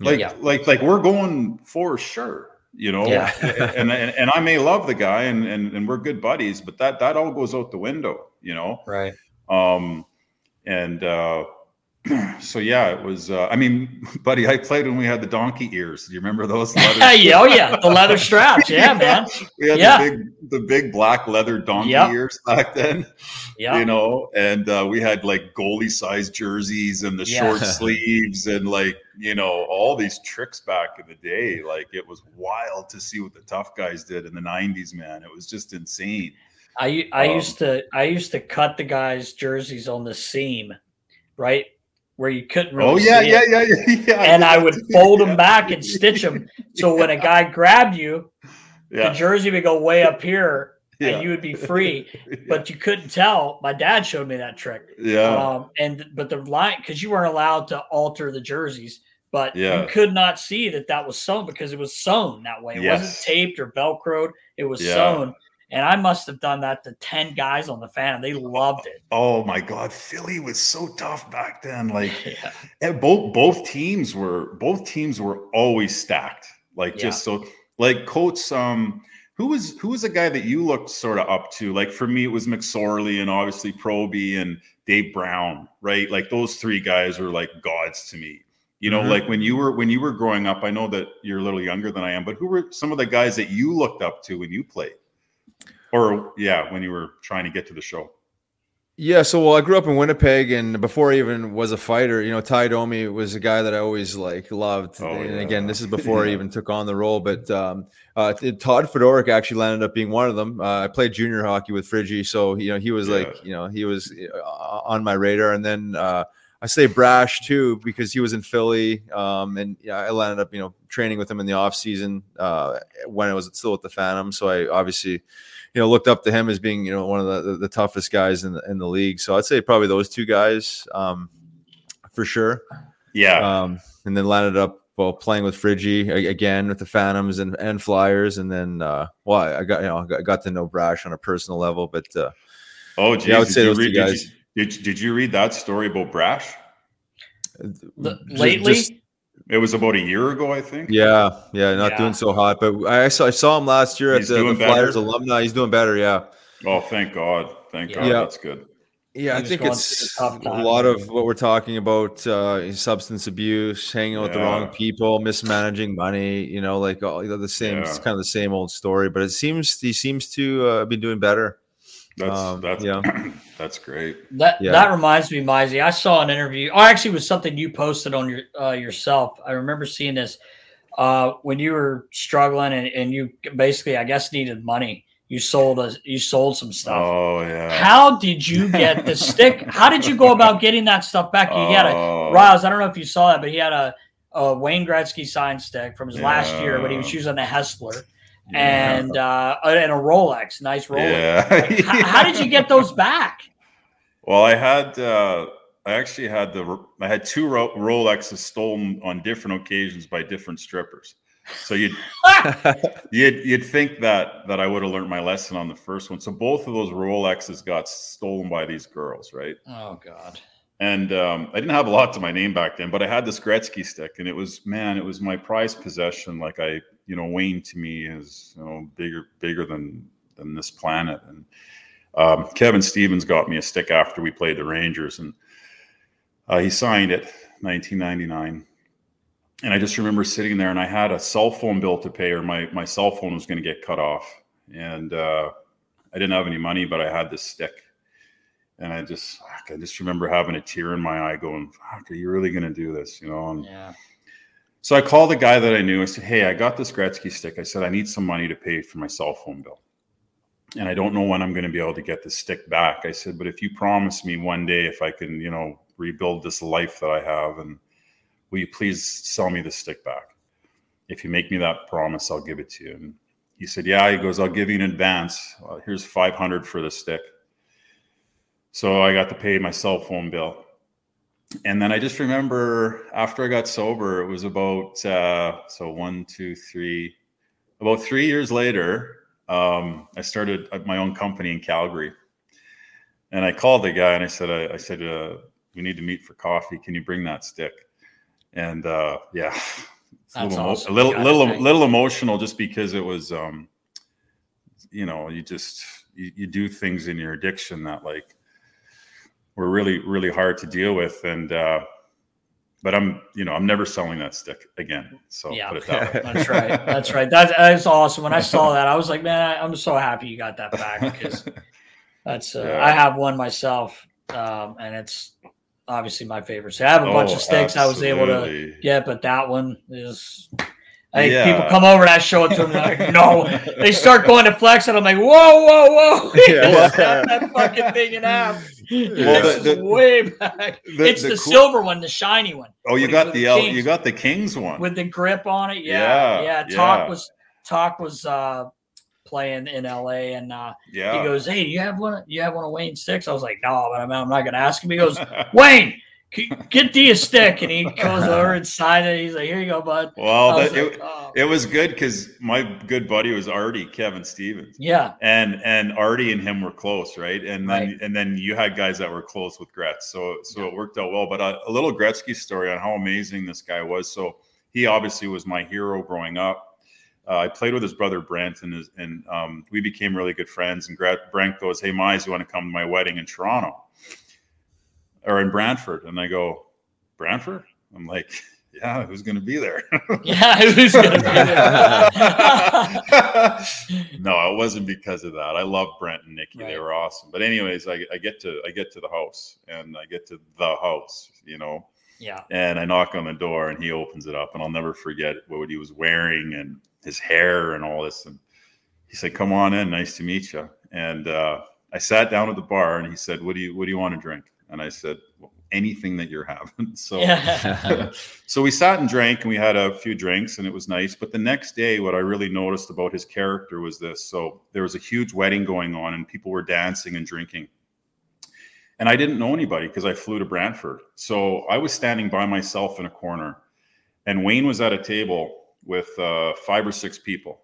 like Yeah. like like we're going for sure you know Yeah. and, and and i may love the guy and, and and we're good buddies but that that all goes out the window you know right. um and uh so yeah it was uh, i mean buddy i played when we had the donkey ears do you remember those leather yeah, oh yeah, the leather straps. Yeah, man. we had Yeah. the big the big black leather donkey Yep. ears back then Yeah. you know and uh, we had like goalie sized jerseys and the Yeah. short sleeves and like you know all these tricks back in the day like it was wild to see what the tough guys did in the 90s man it was just insane I I Um, used to I used to cut the guys' jerseys on the seam, right where you couldn't really. oh yeah see yeah, yeah yeah yeah And I would fold them back and stitch them so when a guy grabbed you, the jersey would go way up here and you would be free, but you couldn't tell. My dad showed me that trick. Yeah. Um, and but the line because you weren't allowed to alter the jerseys, but you could not see that that was sewn because it was sewn that way. It yes. wasn't taped or velcroed. It was sewn. And I must have done that to 10 guys on the fan. They loved it. Oh my God. Philly was so tough back then. Like yeah. both both teams were both teams were always stacked. Like yeah. just so like Coates, um, who was who was a guy that you looked sort of up to? Like for me, it was McSorley and obviously Proby and Dave Brown, right? Like those three guys were like gods to me. You know, mm-hmm. like when you were when you were growing up, I know that you're a little younger than I am, but who were some of the guys that you looked up to when you played? Or yeah, when you were trying to get to the show. Yeah, so well, I grew up in Winnipeg, and before I even was a fighter, you know, Tie Domi was a guy that I always like loved. Oh, and yeah. again, this is before yeah. I even took on the role. But um, uh, Todd Fedoruk actually landed up being one of them. Uh, I played junior hockey with Friggy, so you know he was yeah. like, you know, he was uh, on my radar. And then uh, I say Brash too because he was in Philly, um, and yeah, I landed up, you know, training with him in the off season uh, when I was still with the Phantom. So I obviously you know, looked up to him as being, you know, one of the, the, the toughest guys in the, in the league. So I'd say probably those two guys um, for sure. Yeah. Um, and then landed up well playing with Friggy again with the Phantoms and, and Flyers, and then uh, well, I got you know I got to know Brash on a personal level, but uh, oh, geez, yeah, I would say those read, two guys. Did you, did, did you read that story about Brash? lately, just, it was about a year ago, I think. Yeah, yeah, not yeah. doing so hot. But I saw I saw him last year He's at the, the Flyers alumni. He's doing better. Yeah. Oh, thank God! Thank God. Yeah. That's good. Yeah, I think it's a lot of what we're talking about: uh, substance abuse, hanging out yeah. with the wrong people, mismanaging money. You know, like all you know, the same. Yeah. It's kind of the same old story. But it seems he seems to uh, be doing better. That's um, that's yeah. that's great. That yeah. that reminds me, Mizey. I saw an interview. Oh, actually, was something you posted on your uh, yourself. I remember seeing this uh, when you were struggling and, and you basically, I guess, needed money. You sold a you sold some stuff. Oh yeah. How did you get the stick? How did you go about getting that stuff back? You had a oh. Riles. I don't know if you saw that, but he had a, a Wayne Gretzky sign stick from his yeah. last year, but he was using a Hespeler and uh, and a Rolex, nice Rolex. Yeah. How, how, did you get those back? Well, I had uh, I actually had the I had two Rolexes stolen on different occasions by different strippers. So you'd you'd you'd think that that I would have learned my lesson on the first one. So both of those Rolexes got stolen by these girls, right? Oh God. And um, I didn't have a lot to my name back then, but I had this Gretzky stick, and it was man, it was my prized possession. Like I you know Wayne to me is you know bigger bigger than than this planet. And um, Kevin Stevens got me a stick after we played the Rangers, and uh, he signed it 1999. And I just remember sitting there, and I had a cell phone bill to pay, or my my cell phone was going to get cut off, and uh, I didn't have any money, but I had this stick. And I just, I just remember having a tear in my eye, going, "Fuck, "Are you really going to do this?" You know? And, yeah so I called the guy that I knew. I said, Hey, I got this Gretzky stick. I said, I need some money to pay for my cell phone bill. And I don't know when I'm going to be able to get the stick back. I said, But if you promise me one day if I can, you know, rebuild this life that I have, and will you please sell me the stick back? If you make me that promise, I'll give it to you. And he said, Yeah. He goes, I'll give you in advance. Uh, here's 500 for the stick. So I got to pay my cell phone bill and then I just remember after I got sober, it was about uh, so one, two, three, about three years later, um, I started my own company in Calgary, and I called the guy and I said, I, I said, uh, we need to meet for coffee. Can you bring that stick? And uh, yeah, a little, awesome. a little, little, little emotional just because it was, um, you know, you just you, you do things in your addiction that like were really really hard to deal with. And uh but i'm you know i'm never selling that stick again. So yeah. that that's right. That's right. That's, that's awesome. When i saw that i was like man I, am so happy you got that back. Because that's uh, yeah. i have one myself um and it's obviously my favorite. So i have a oh, bunch of sticks absolutely. i was able to get but that one is Hey, yeah. people come over and I show it to them. Like, no, they start going to flex, and I'm like, whoa, whoa, whoa! Yeah. that fucking thing in half. Well, this the, the, way back. The, it's the, the cool, silver one, the shiny one. Oh, you got the L, you got the Kings one with the grip on it. Yeah, yeah. yeah. Talk yeah. was talk was uh, playing in LA, and uh, Yeah. he goes, "Hey, do you have one? You have one of Wayne's sticks?" I was like, "No, but I'm, I'm not going to ask him." He goes, "Wayne, c- get D a stick," and he goes over and signs it. He's like, "Here you go, bud." Well, that, like, it, "Oh." it was good because my good buddy was Artie Kevin Stevens. yeah, and and Artie and him were close, right? And then Right. and then you had guys that were close with Gretz, so so it worked out well. But a, a little Gretzky story on how amazing this guy was. So he obviously was my hero growing up. Uh, I played with his brother Brent, and his, and um, we became really good friends. And Brent goes, "Hey, Mize, you want to come to my wedding in Toronto or in Brantford?" And I go, "Brantford?" I'm like, "Yeah, who's going to be there?" yeah. Who's going to be there? no, it wasn't because of that. I love Brent and Nikki; they were awesome. But anyways, I, I get to I get to the house and I get to the house, you know, yeah, and I knock on the door and he opens it up, and I'll never forget what he was wearing and his hair and all this. And he said, "Come on in, nice to meet you." And uh, I sat down at the bar, and he said, "What do you What do you want to drink?" And I said, well, "Anything that you're having." so yeah, so we sat and drank and we had a few drinks and it was nice. But the next day what i really noticed about his character was this. So there was a huge wedding going on and people were dancing and drinking. And i didn't know anybody because i flew to brantford. So i was standing by myself in a corner and wayne was at a table with uh, five or six people.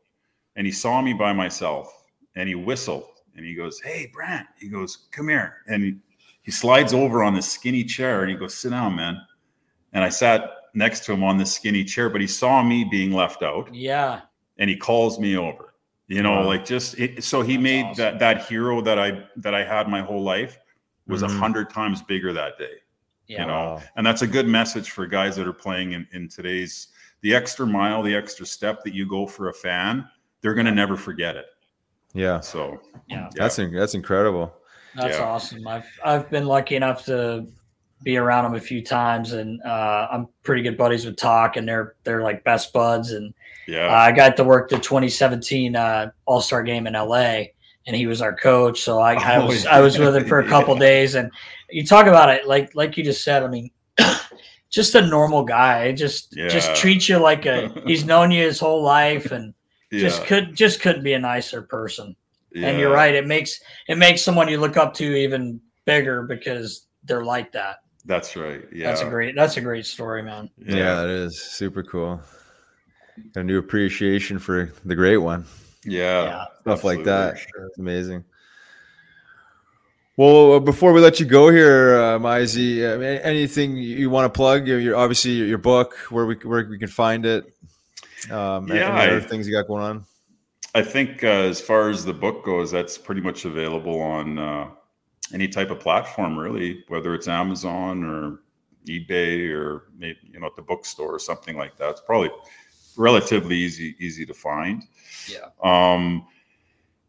And he saw me by myself and he whistled and he goes hey brantt. He goes come here. And he, he slides over on this skinny chair and he goes sit down man and I sat next to him on this skinny chair, but he saw me being left out yeah, and he calls me over. You know, Wow. like just it, so he That's made awesome. that that hero that I that I had my whole life was a Mhm. hundred times bigger that day. yeah. You know, Wow. and that's a good message for guys that are playing in, in today's the extra mile, the extra step that you go for a fan, they're gonna never forget it. Yeah, So Yeah. that's in, that's incredible. That's Yeah. awesome. I've I've been lucky enough to be around them a few times, and uh, I'm pretty good buddies with Talk, and they're they're like best buds. And uh, I got to work the 2017 uh, All Star game in LA, and he was our coach. So I, I Oh, was I was with him for a couple yeah. days, and you talk about it like like you just said. I mean. Just a normal guy, just Yeah. just treats you like a. He's known you his whole life, and just could just couldn't be a nicer person and you're right it makes it makes someone you look up to even bigger because they're like that That's right. Yeah, that's a great that's a great story man Yeah, that is super cool. Got a new appreciation for the great one. yeah, Yeah. Stuff like absolutely. that. It's amazing. Well, uh, before we let you go here, uh, Mizey, I mean, anything you want to plug? Your, your obviously your, your book, where we where we can find it. Um, Yeah, any other I- things you got going on? I think uh, as far as the book goes, that's pretty much available on uh, any type of platform, really, whether it's Amazon or eBay or maybe you know at the bookstore or something like that. It's probably relatively easy easy to find. Yeah. Um,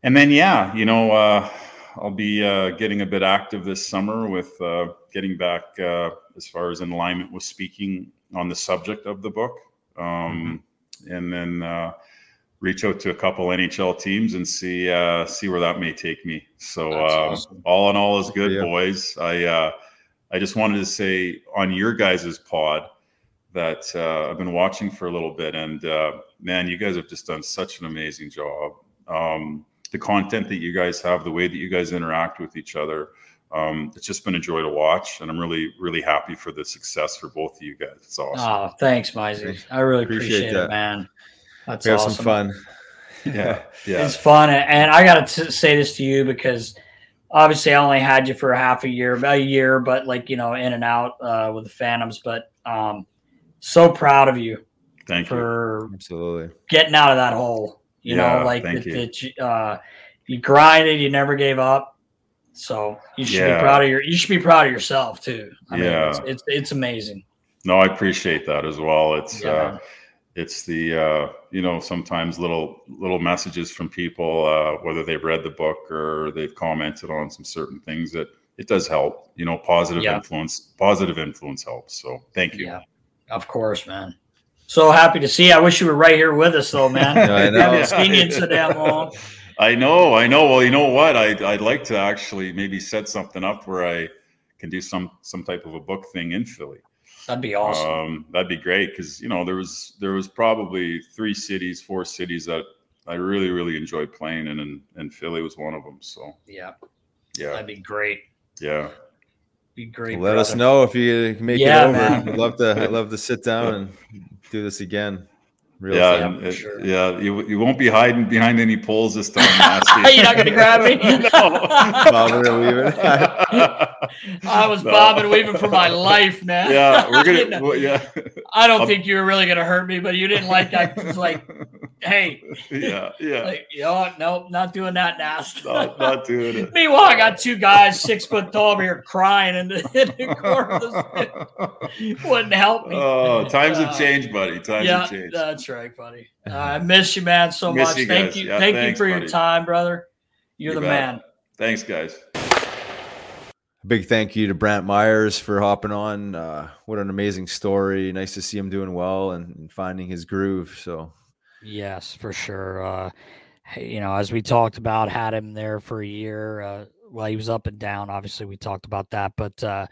and then yeah, you know, uh, I'll be uh, getting a bit active this summer with uh, getting back uh, as far as in alignment with speaking on the subject of the book, um, and then. Uh, reach out to a couple NHL teams and see uh, see where that may take me. So um, awesome. all in all is good, Yeah. boys. I uh, I just wanted to say on your guys's pod that uh, I've been watching for a little bit, and uh, man, you guys have just done such an amazing job. Um, the content that you guys have, the way that you guys interact with each other. Um, it's just been a joy to watch, and I'm really, really happy for the success for both of you guys. It's awesome. oh thanks Mizey. i really Appreciate appreciate, that. it man that's We have awesome some fun. yeah, yeah, it's fun and- i gotta t- say this to you because obviously i only had you for a half a year about a year but like you know in and out uh, with the phantoms but um so proud of you Thank you. for Absolutely. getting out of that hole. You Yeah, know, like that, you. that you, uh, you grinded, you never gave up. So you should Yeah. be proud of your. You should be proud of yourself too. I mean, Yeah. it's, it's it's amazing. No, I appreciate that as well. It's uh. It's the uh, you know sometimes little little messages from people uh, whether they've read the book or they've commented on some certain things that it does help. You know, positive Yeah. influence positive influence helps. So thank you. Yeah, of course, man. So happy to see. you. I wish you were right here with us, though, man. Yeah, I know. Haven't seen you so damn long. I know, I know. Well, you know what? I I'd like to actually maybe set something up where I can do some some type of a book thing in Philly. That'd be awesome. Um, that'd be great because you know there was there was probably three cities, four cities that I really really enjoyed playing, and and, and Philly was one of them. So yeah, yeah, that'd be great. Yeah, be great. Let brother. us know if you make Yeah, it over. man. I'd love to. I'd love to sit down and do this again. Real yeah, time. and it- yeah. You, you won't be hiding behind any poles this time. Nasty. You're not gonna grab me. Bobbing and weaving. I was No. bobbing and weaving for my life, man. yeah, we're I gonna. didn't- well, yeah, I don't Um, think you were really gonna hurt me, but you didn't like. I was like, hey, yeah, yeah. like, you know? Nope, not doing that, Nast. not, not doing it. Meanwhile, I got two guys six foot tall over here crying in the, in the corner of the pit. Wouldn't help me. Oh, times Uh, have changed, buddy. Times yeah, have changed. That's right, buddy. Uh, I miss you, man, so Miss much. you Thank guys. you, Yeah, thank thanks, you for your time, brother. You're You the bet. man. Thanks, guys. Big thank you to Brantt Myhres for hopping on. Uh, what an amazing story. Nice to see him doing well and, and finding his groove. So Yes, for sure. Uh, you know, as we talked about, had him there for a year. Uh, well, he was up and down. Obviously, we talked about that. But uh,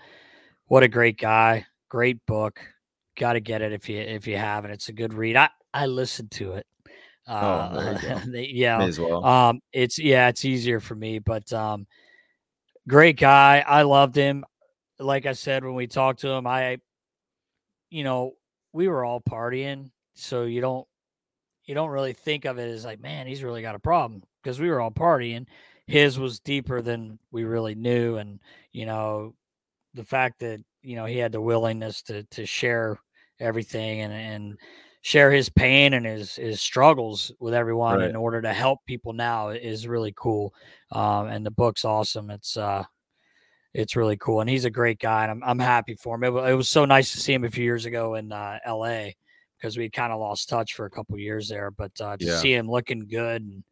what a great guy! Great book. Got to get it if you if you haven't. It's a good read. I I listened to it. Uh, Oh, there they- yeah. may as well. Um, it's yeah, it's easier for me, but um, great guy. I loved him. Like I said when we talked to him, I, you know, we were all partying, so you don't you don't really think of it as like, man, he's really got a problem because we were all partying. His was deeper than we really knew, and you know, the fact that you know he had the willingness to to share everything and and share his pain and his his struggles with everyone Right. in order to help people now is really cool. Um, and the book's awesome. It's uh, it's really cool, and he's a great guy, and I'm I'm happy for him. It, it was so nice to see him a few years ago in uh, L.A. because we kind of lost touch for a couple years there, but uh, to Yeah. see him looking good and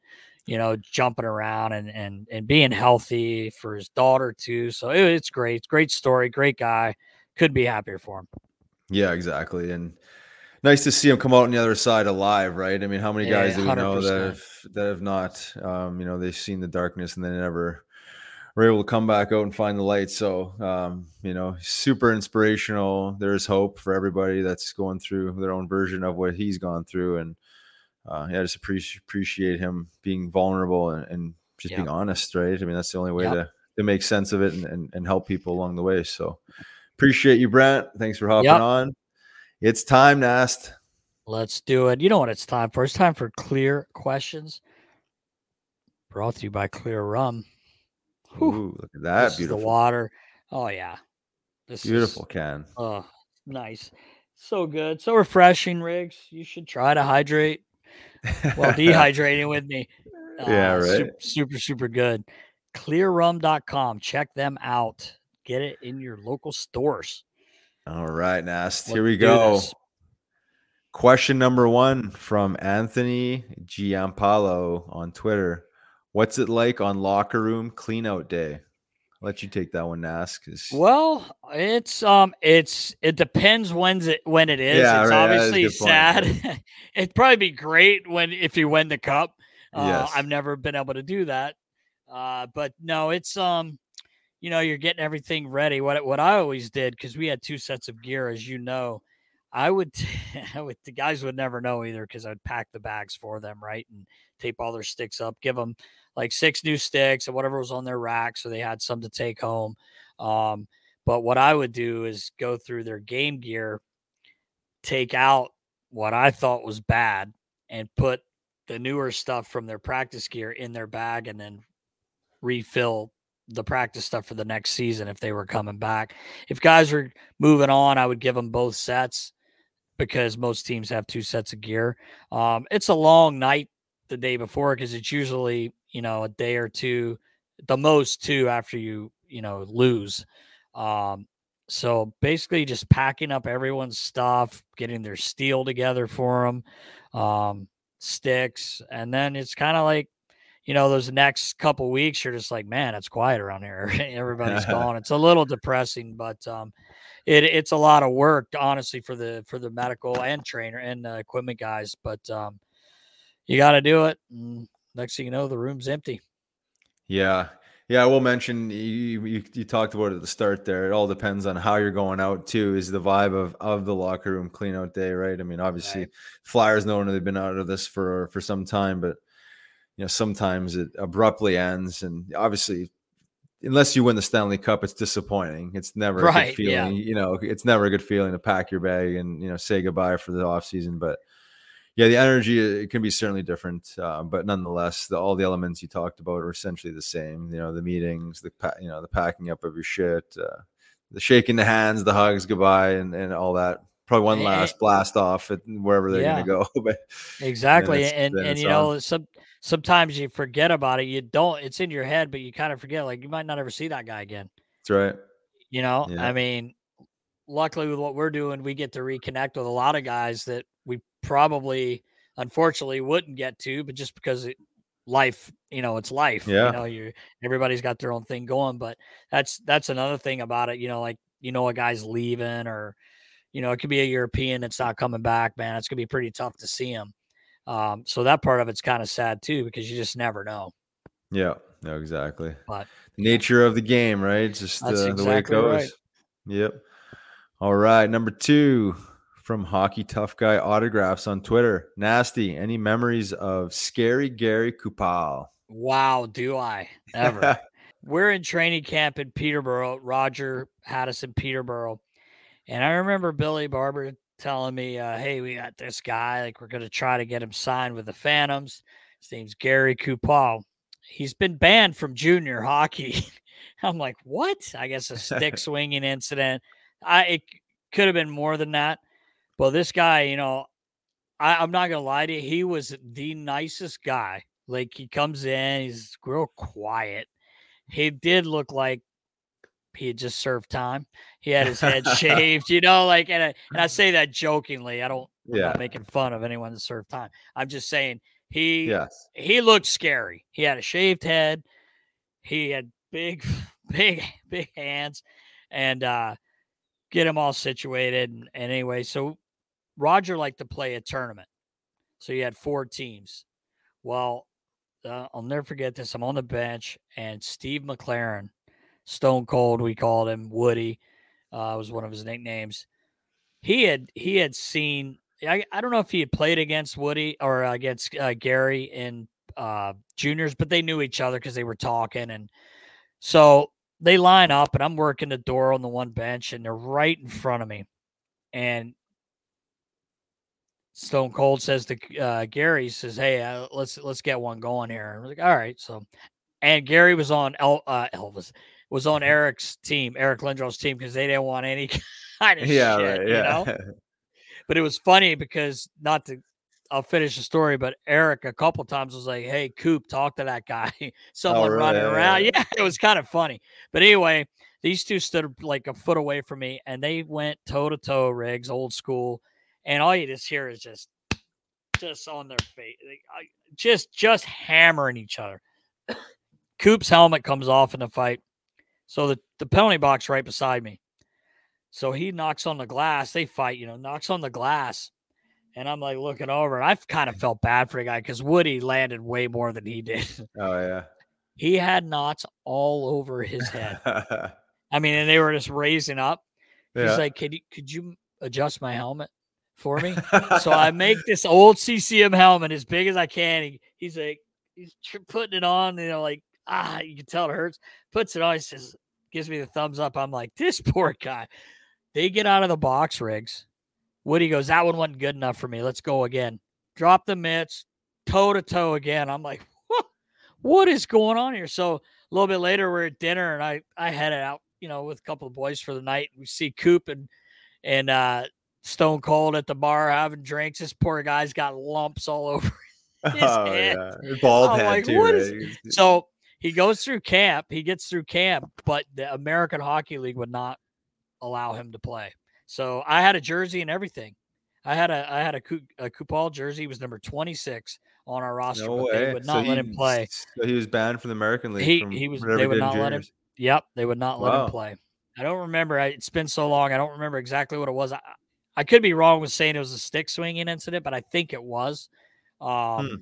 you know jumping around and and and being healthy for his daughter too, so it, it's great. Great story, great guy. Could be happier for him. Yeah, exactly. And nice to see him come out on the other side alive, right? I mean, how many Yeah, guys do we know that have that have not um, you know, they've seen the darkness and they never were able to come back out and find the light. So um, you know, super inspirational. There's hope for everybody that's going through their own version of what he's gone through. And uh yeah, I just appreciate appreciate him being vulnerable and, and just being honest, right? I mean, that's the only way Yep. to to make sense of it and, and, and help people along the way. So appreciate you, Brantt. Thanks for hopping Yep. on. It's time, Nast. Let's do it. You know what it's time for? It's time for clear questions. Brought to you by Clear Rum. Whew. Ooh, look at that. this is Beautiful. the water. Oh yeah, this Beautiful Is, can. oh, nice. So good. So refreshing, Riggs. You should try to hydrate while dehydrating with me. Yeah, Uh, right. Super, super, super good. Clearrum.com. Check them out. Get it in your local stores. All right, Nast. Let's Here we go. this. Question number one from Anthony Giampalo on Twitter. What's it like on locker room cleanout day? I'll let you take that one, Nast. 'cause- Well, it's um, it's it depends when's it when it is. Yeah, it's right, that is a obviously good sad. It'd probably be great when if you win the cup. Uh, Yes. I've never been able to do that, uh, but no, it's um, you know, you're getting everything ready. What what I always did because we had two sets of gear, as you know. I would, the guys would never know either because I'd pack the bags for them, right, and tape all their sticks up, give them like six new sticks and whatever was on their rack, so they had some to take home. Um, but what I would do is go through their game gear, take out what I thought was bad, and put the newer stuff from their practice gear in their bag, and then refill the practice stuff for the next season if they were coming back. If guys are moving on, I would give them both sets because most teams have two sets of gear. Um, it's a long night the day before because it's usually you know a day or two, the most two after you you know lose. Um, so basically, just packing up everyone's stuff, getting their steel together for them, um, sticks, and then it's kind of like you know those next couple weeks you're just like man it's quiet around here everybody's gone it's a little depressing but um it, it's a lot of work honestly for the for the medical and trainer and uh, equipment guys but um you got to do it and next thing you know the room's empty Yeah. Yeah, I will mention you, you you talked about it at the start there. It all depends on how you're going out too. Is the vibe of of the locker room clean out day, right? I mean, obviously Right. Flyers know they've been out of this for for some time, but you know sometimes it abruptly ends, and obviously unless you win the Stanley Cup, it's disappointing. It's never right, a good feeling. Yeah. You know, it's never a good feeling to pack your bag and you know say goodbye for the off season. But yeah, the energy it can be certainly different. Uh, but nonetheless, the, all the elements you talked about are essentially the same. You know, the meetings, the you know the packing up of your shit, uh, the shaking the hands, the hugs, goodbye, and and all that. Probably one last blast off at wherever they're yeah. going to go. but exactly, and and, and you on. know some sometimes you forget about it. You don't, it's in your head, but you kind of forget. Like you might not ever see that guy again. That's right. You know, yeah. I mean, luckily with what we're doing, we get to reconnect with a lot of guys that we probably, unfortunately, wouldn't get to, but just because it, life, you know, it's life. Yeah. You know, you everybody's got their own thing going, but that's that's another thing about it. You know, like you know, a guy's leaving, or you know, it could be a European that's not coming back. Man, it's gonna be pretty tough to see him. Um, so that part of it's kind of sad too because you just never know. Yeah, no, exactly. But nature of the game, right? Just uh, exactly the way it goes. Right. Yep. All right, number two from Hockey Tough Guy autographs on Twitter. Nasty. Any memories of Scary Gary Kupal? Wow, do I ever? We're in training camp in Peterborough. Roger had us in Peterborough. And I remember Billy Barber telling me, uh, hey, we got this guy. Like, we're going to try to get him signed with the Phantoms. His name's Gary Kupal. He's been banned from junior hockey. I'm like, what? I guess a stick swinging incident. I it could have been more than that. But this guy, you know, I, I'm not gonna lie to you, he was the nicest guy. Like he comes in, he's real quiet. He did look like he had just served time. He had his head shaved, you know, like, and I, and I say that jokingly. I don't, I'm yeah. not making fun of anyone that served time. I'm just saying he, yes. he looked scary. He had a shaved head. He had big, big, big hands, and uh, get him all situated. And, and anyway, so Roger liked to play a tournament. So you had four teams. Well, uh, I'll never forget this. I'm on the bench, and Steve McLaren Stone Cold, we called him Woody, uh, was one of his nicknames. He had he had seen. I, I don't know if he had played against Woody or against uh, Gary in uh, juniors, but they knew each other because they were talking, and so they line up, and I'm working the door on the one bench, and they're right in front of me, and Stone Cold says to uh, Gary, says, "Hey, uh, let's let's get one going here." And we're like, "All right." So, and Gary was on El- uh, Elvis was on mm-hmm. Eric's team, Eric Lindros's team, because they didn't want any kind of yeah, shit, right, yeah. you know. but it was funny because not to I'll finish the story, but Eric a couple times was like, "Hey, Coop, talk to that guy." Oh, Someone oh, really? running around. Yeah, it was kind of funny. But anyway, these two stood like a foot away from me, and they went toe to toe, rigs, old school, and all you just hear is just, just on their face, just just hammering each other. Coop's helmet comes off in the fight. So the, the penalty box right beside me. So he knocks on the glass. They fight, you know, knocks on the glass. And I'm like looking over. and I've kind of felt bad for the guy because Woody landed way more than he did. Oh, yeah. He had knots all over his head. I mean, and they were just raising up. He's yeah. like, could you, could you adjust my helmet for me? so I make this old CCM helmet as big as I can. He, he's like, he's putting it on, you know, like, ah, you can tell it hurts. Puts it on. He says, gives me the thumbs up. I'm like, this poor guy. They get out of the box rigs. Woody goes, that one wasn't good enough for me. Let's go again. Drop the mitts, toe to toe again. I'm like, what? what is going on here? So a little bit later, we're at dinner and I I headed out, you know, with a couple of boys for the night. We see Coop and and uh Stone Cold at the bar having drinks. This poor guy's got lumps all over his oh, head. Yeah. Bald I'm head like, too. Right? Is... So he goes through camp. He gets through camp, but the American Hockey League would not allow him to play. So I had a jersey and everything. I had a I had a, a Kupal jersey. He was number 26 on our roster, no but way. they would not so let he, him play. So he was banned from the American League. He, he was. They would not let him. Yep, they would not let wow. him play. I don't remember. It's been so long. I don't remember exactly what it was. I, I could be wrong with saying it was a stick swinging incident, but I think it was. Um, hmm.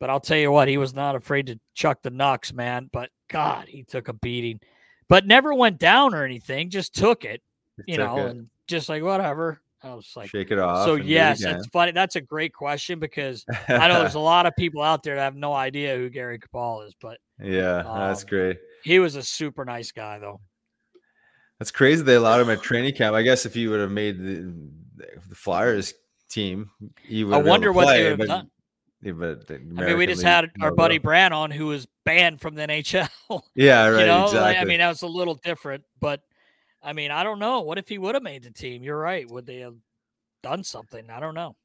But I'll tell you what, he was not afraid to chuck the knucks, man. But God, he took a beating, but never went down or anything. Just took it, you know, it. and just like whatever. I was like, shake it off. So it yes, again. it's funny. That's a great question because I know there's a lot of people out there that have no idea who Gary Kapal is, but yeah, that's um, great. he was a super nice guy though. That's crazy. They allowed him at training camp. I guess if he would have made the, the Flyers team, he would. I wonder what play, they would have done. Yeah, but I mean, we just League, had our no buddy go. Brantt on who was banned from the NHL. Yeah, right. you know, exactly. like, I mean, that was a little different, but I mean, I don't know. What if he would have made the team? You're right. Would they have done something? I don't know.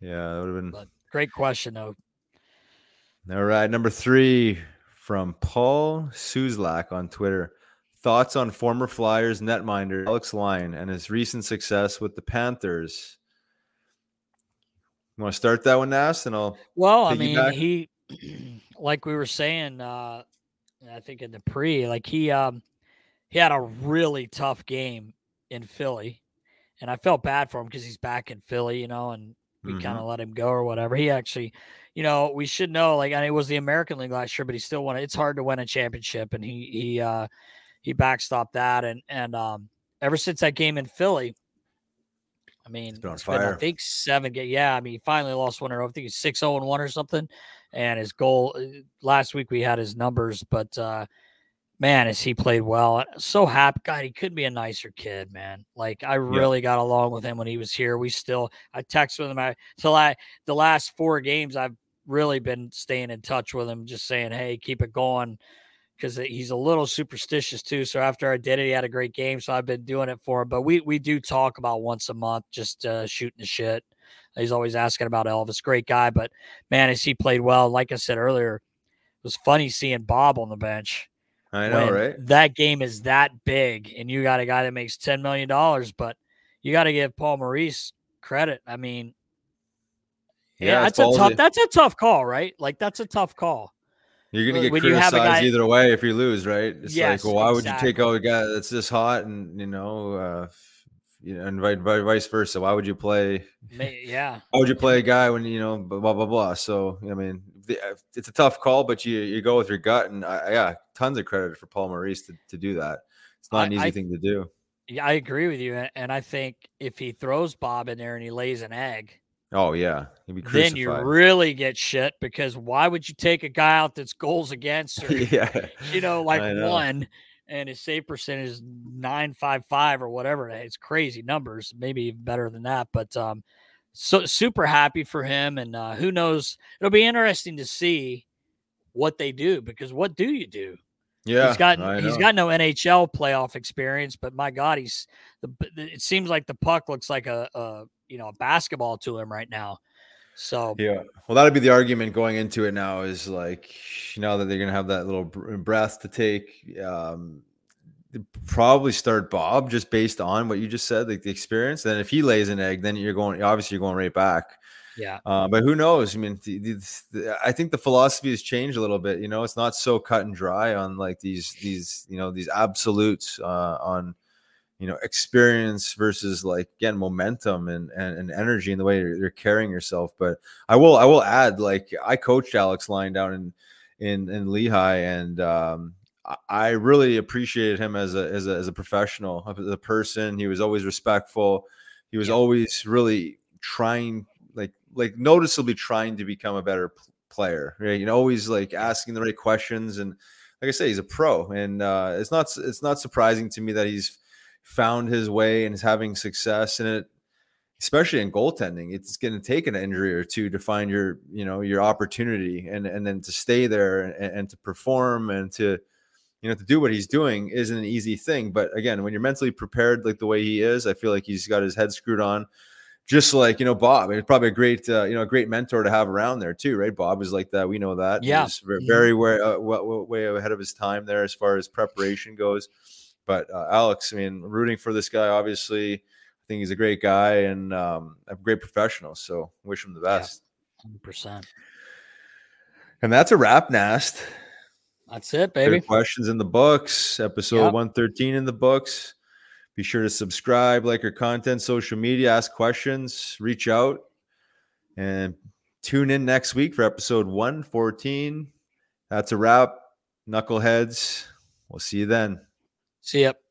yeah, that would have been. But great question though. All right, number three from Paul Suzlak on Twitter. Thoughts on former Flyers netminder Alex Lyon and his recent success with the Panthers. You want to start that one, Nas, and I'll. Well, I mean, Piggyback? he like we were saying, uh I think in the pre, like he um he had a really tough game in Philly. And I felt bad for him because he's back in Philly, you know, and we Mhm. kind of let him go or whatever. He actually, you know, we should know, like, and it was the American League last year, but he still won it. It's hard to win a championship, and he he uh he backstopped that, and and um ever since that game in Philly, I mean, been on it's been, I think seven. Yeah, I mean, he finally lost one row. I think he's six zero and one or something. And his goal uh, last week we had his numbers, but uh man, has he played well. So happy, God, he couldn't be a nicer kid, man. Like I really got along with him when he was here. We still, I text with him. I till I the last four games, I've really been staying in touch with him, just saying, hey, keep it going. Because he's a little superstitious too. So after I did it, he had a great game. So I've been doing it for him. But we we do talk about once a month, just uh, shooting the shit. He's always asking about Elvis. Great guy, but man, as he played well. Like I said earlier, it was funny seeing Bob on the bench I know, right? That game is that big, and you got a guy that makes ten million dollars, but you got to give Paul Maurice credit. I mean, yeah, it's that's a tough. That's a tough call, right? Like that's a tough call. You're gonna get when criticized guy- either way if you lose, right? It's Yes, like, well, why would you take exactly. out a guy that's this hot and you know, uh, you know, and vi- vi- vice versa? Why would you play? Yeah, Why would you play a guy when you know blah blah blah? So I mean, uh, it's a tough call, but you you go with your gut, and I, yeah, tons of credit for Paul Maurice to, to do that. It's not I- an easy I- thing to do. yeah, I agree with you, and I think if he throws Bob in there and he lays an egg, Oh yeah, he'd be crucified. then you really get shit because why would you take a guy out that's goals against or yeah, you know, like know. one, and his save percentage is nine five five or whatever. it is. Crazy numbers, maybe even better than that. But um, so super happy for him, and uh, who knows? It'll be interesting to see what they do because what do you do? yeah. he's got he's got no NHL playoff experience, but my God, he's the. It seems like the puck looks like a, a you know a basketball to him right now. So Yeah. Well, that'd be the argument going into it now is like, you now that they're going to have that little breath to take, um, probably start Bob just based on what you just said, like the experience. Then if he lays an egg, then you're going, obviously, you're going right back. yeah, Uh, but who knows? I mean, the, the, the- I think the philosophy has changed a little bit. You know, it's not so cut and dry on like these, these, you know, these absolutes uh, on, you know, experience versus like again momentum and and, and energy in the way you're, you're carrying yourself. But I will, I will add, like I coached Alex Lyon down in in in Lehigh, and um, I- really appreciated him as a as a as a professional, as a person. He was always respectful. He was Yeah. always really trying, like like noticeably trying to become a better p- player. Right? You know, always like asking the right questions. And like I say, he's a pro, and uh, it's not it's not surprising to me that he's found his way and is having success in it. Especially in goaltending, it's going to take an injury or two to find your, you know, your opportunity, and and then to stay there and, and to perform and to, you know, to do what he's doing isn't an easy thing. But again, when you're mentally prepared like the way he is, I feel like he's got his head screwed on. Just like you know, Bob, it's probably a great, uh, you know, a great mentor to have around there too, right? Bob is like that. We know that. Yeah. Very way, uh, wa- wa- way ahead of his time there as far as preparation goes. But uh, Alex, I mean, rooting for this guy. Obviously, I think he's a great guy and um, a great professional. So wish him the best. hundred percent. And that's a wrap, Nast. That's it, baby. questions in the books. Episode Yep. 113 in the books. Be sure to subscribe, like our content, social media, ask questions, reach out, and tune in next week for episode 114. That's a wrap. Knuckleheads. We'll see you then. See ya.